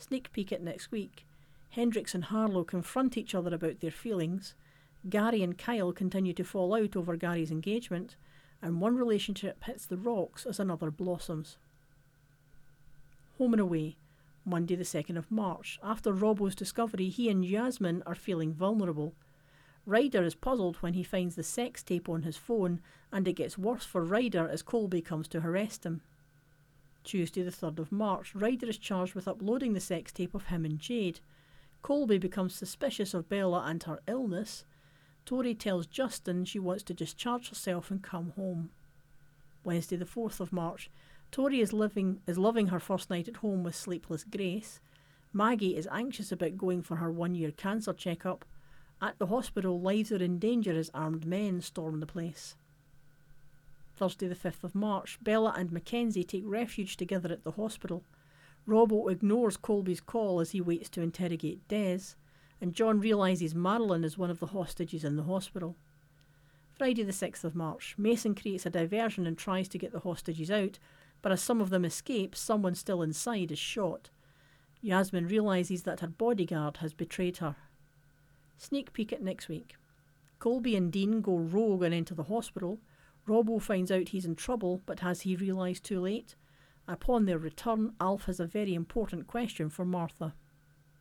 Sneak peek at next week. Hendrix and Harlow confront each other about their feelings, Gary and Kyle continue to fall out over Gary's engagement, and one relationship hits the rocks as another blossoms. Home and away, Monday the 2nd of March. After Robbo's discovery, he and Yasmin are feeling vulnerable. Ryder is puzzled when he finds the sex tape on his phone, and it gets worse for Ryder as Colby comes to arrest him. Tuesday, the 3rd of March, Ryder is charged with uploading the sex tape of him and Jade. Colby becomes suspicious of Bella and her illness, Tori tells Justin she wants to discharge herself and come home. Wednesday, the 4th of March. Tori is living is loving her first night at home with sleepless Grace. Maggie is anxious about going for her one year cancer checkup. At the hospital, lives are in danger as armed men storm the place. Thursday, the 5th of March, Bella and Mackenzie take refuge together at the hospital. Robbo ignores Colby's call as he waits to interrogate Des and John realises Marilyn is one of the hostages in the hospital. Friday, the 6th of March, Mason creates a diversion and tries to get the hostages out, but as some of them escape, someone still inside is shot. Yasmin realises that her bodyguard has betrayed her. Sneak peek at next week. Colby and Dean go rogue and enter the hospital. Robbo finds out he's in trouble, but has he realised too late? Upon their return, Alf has a very important question for Martha.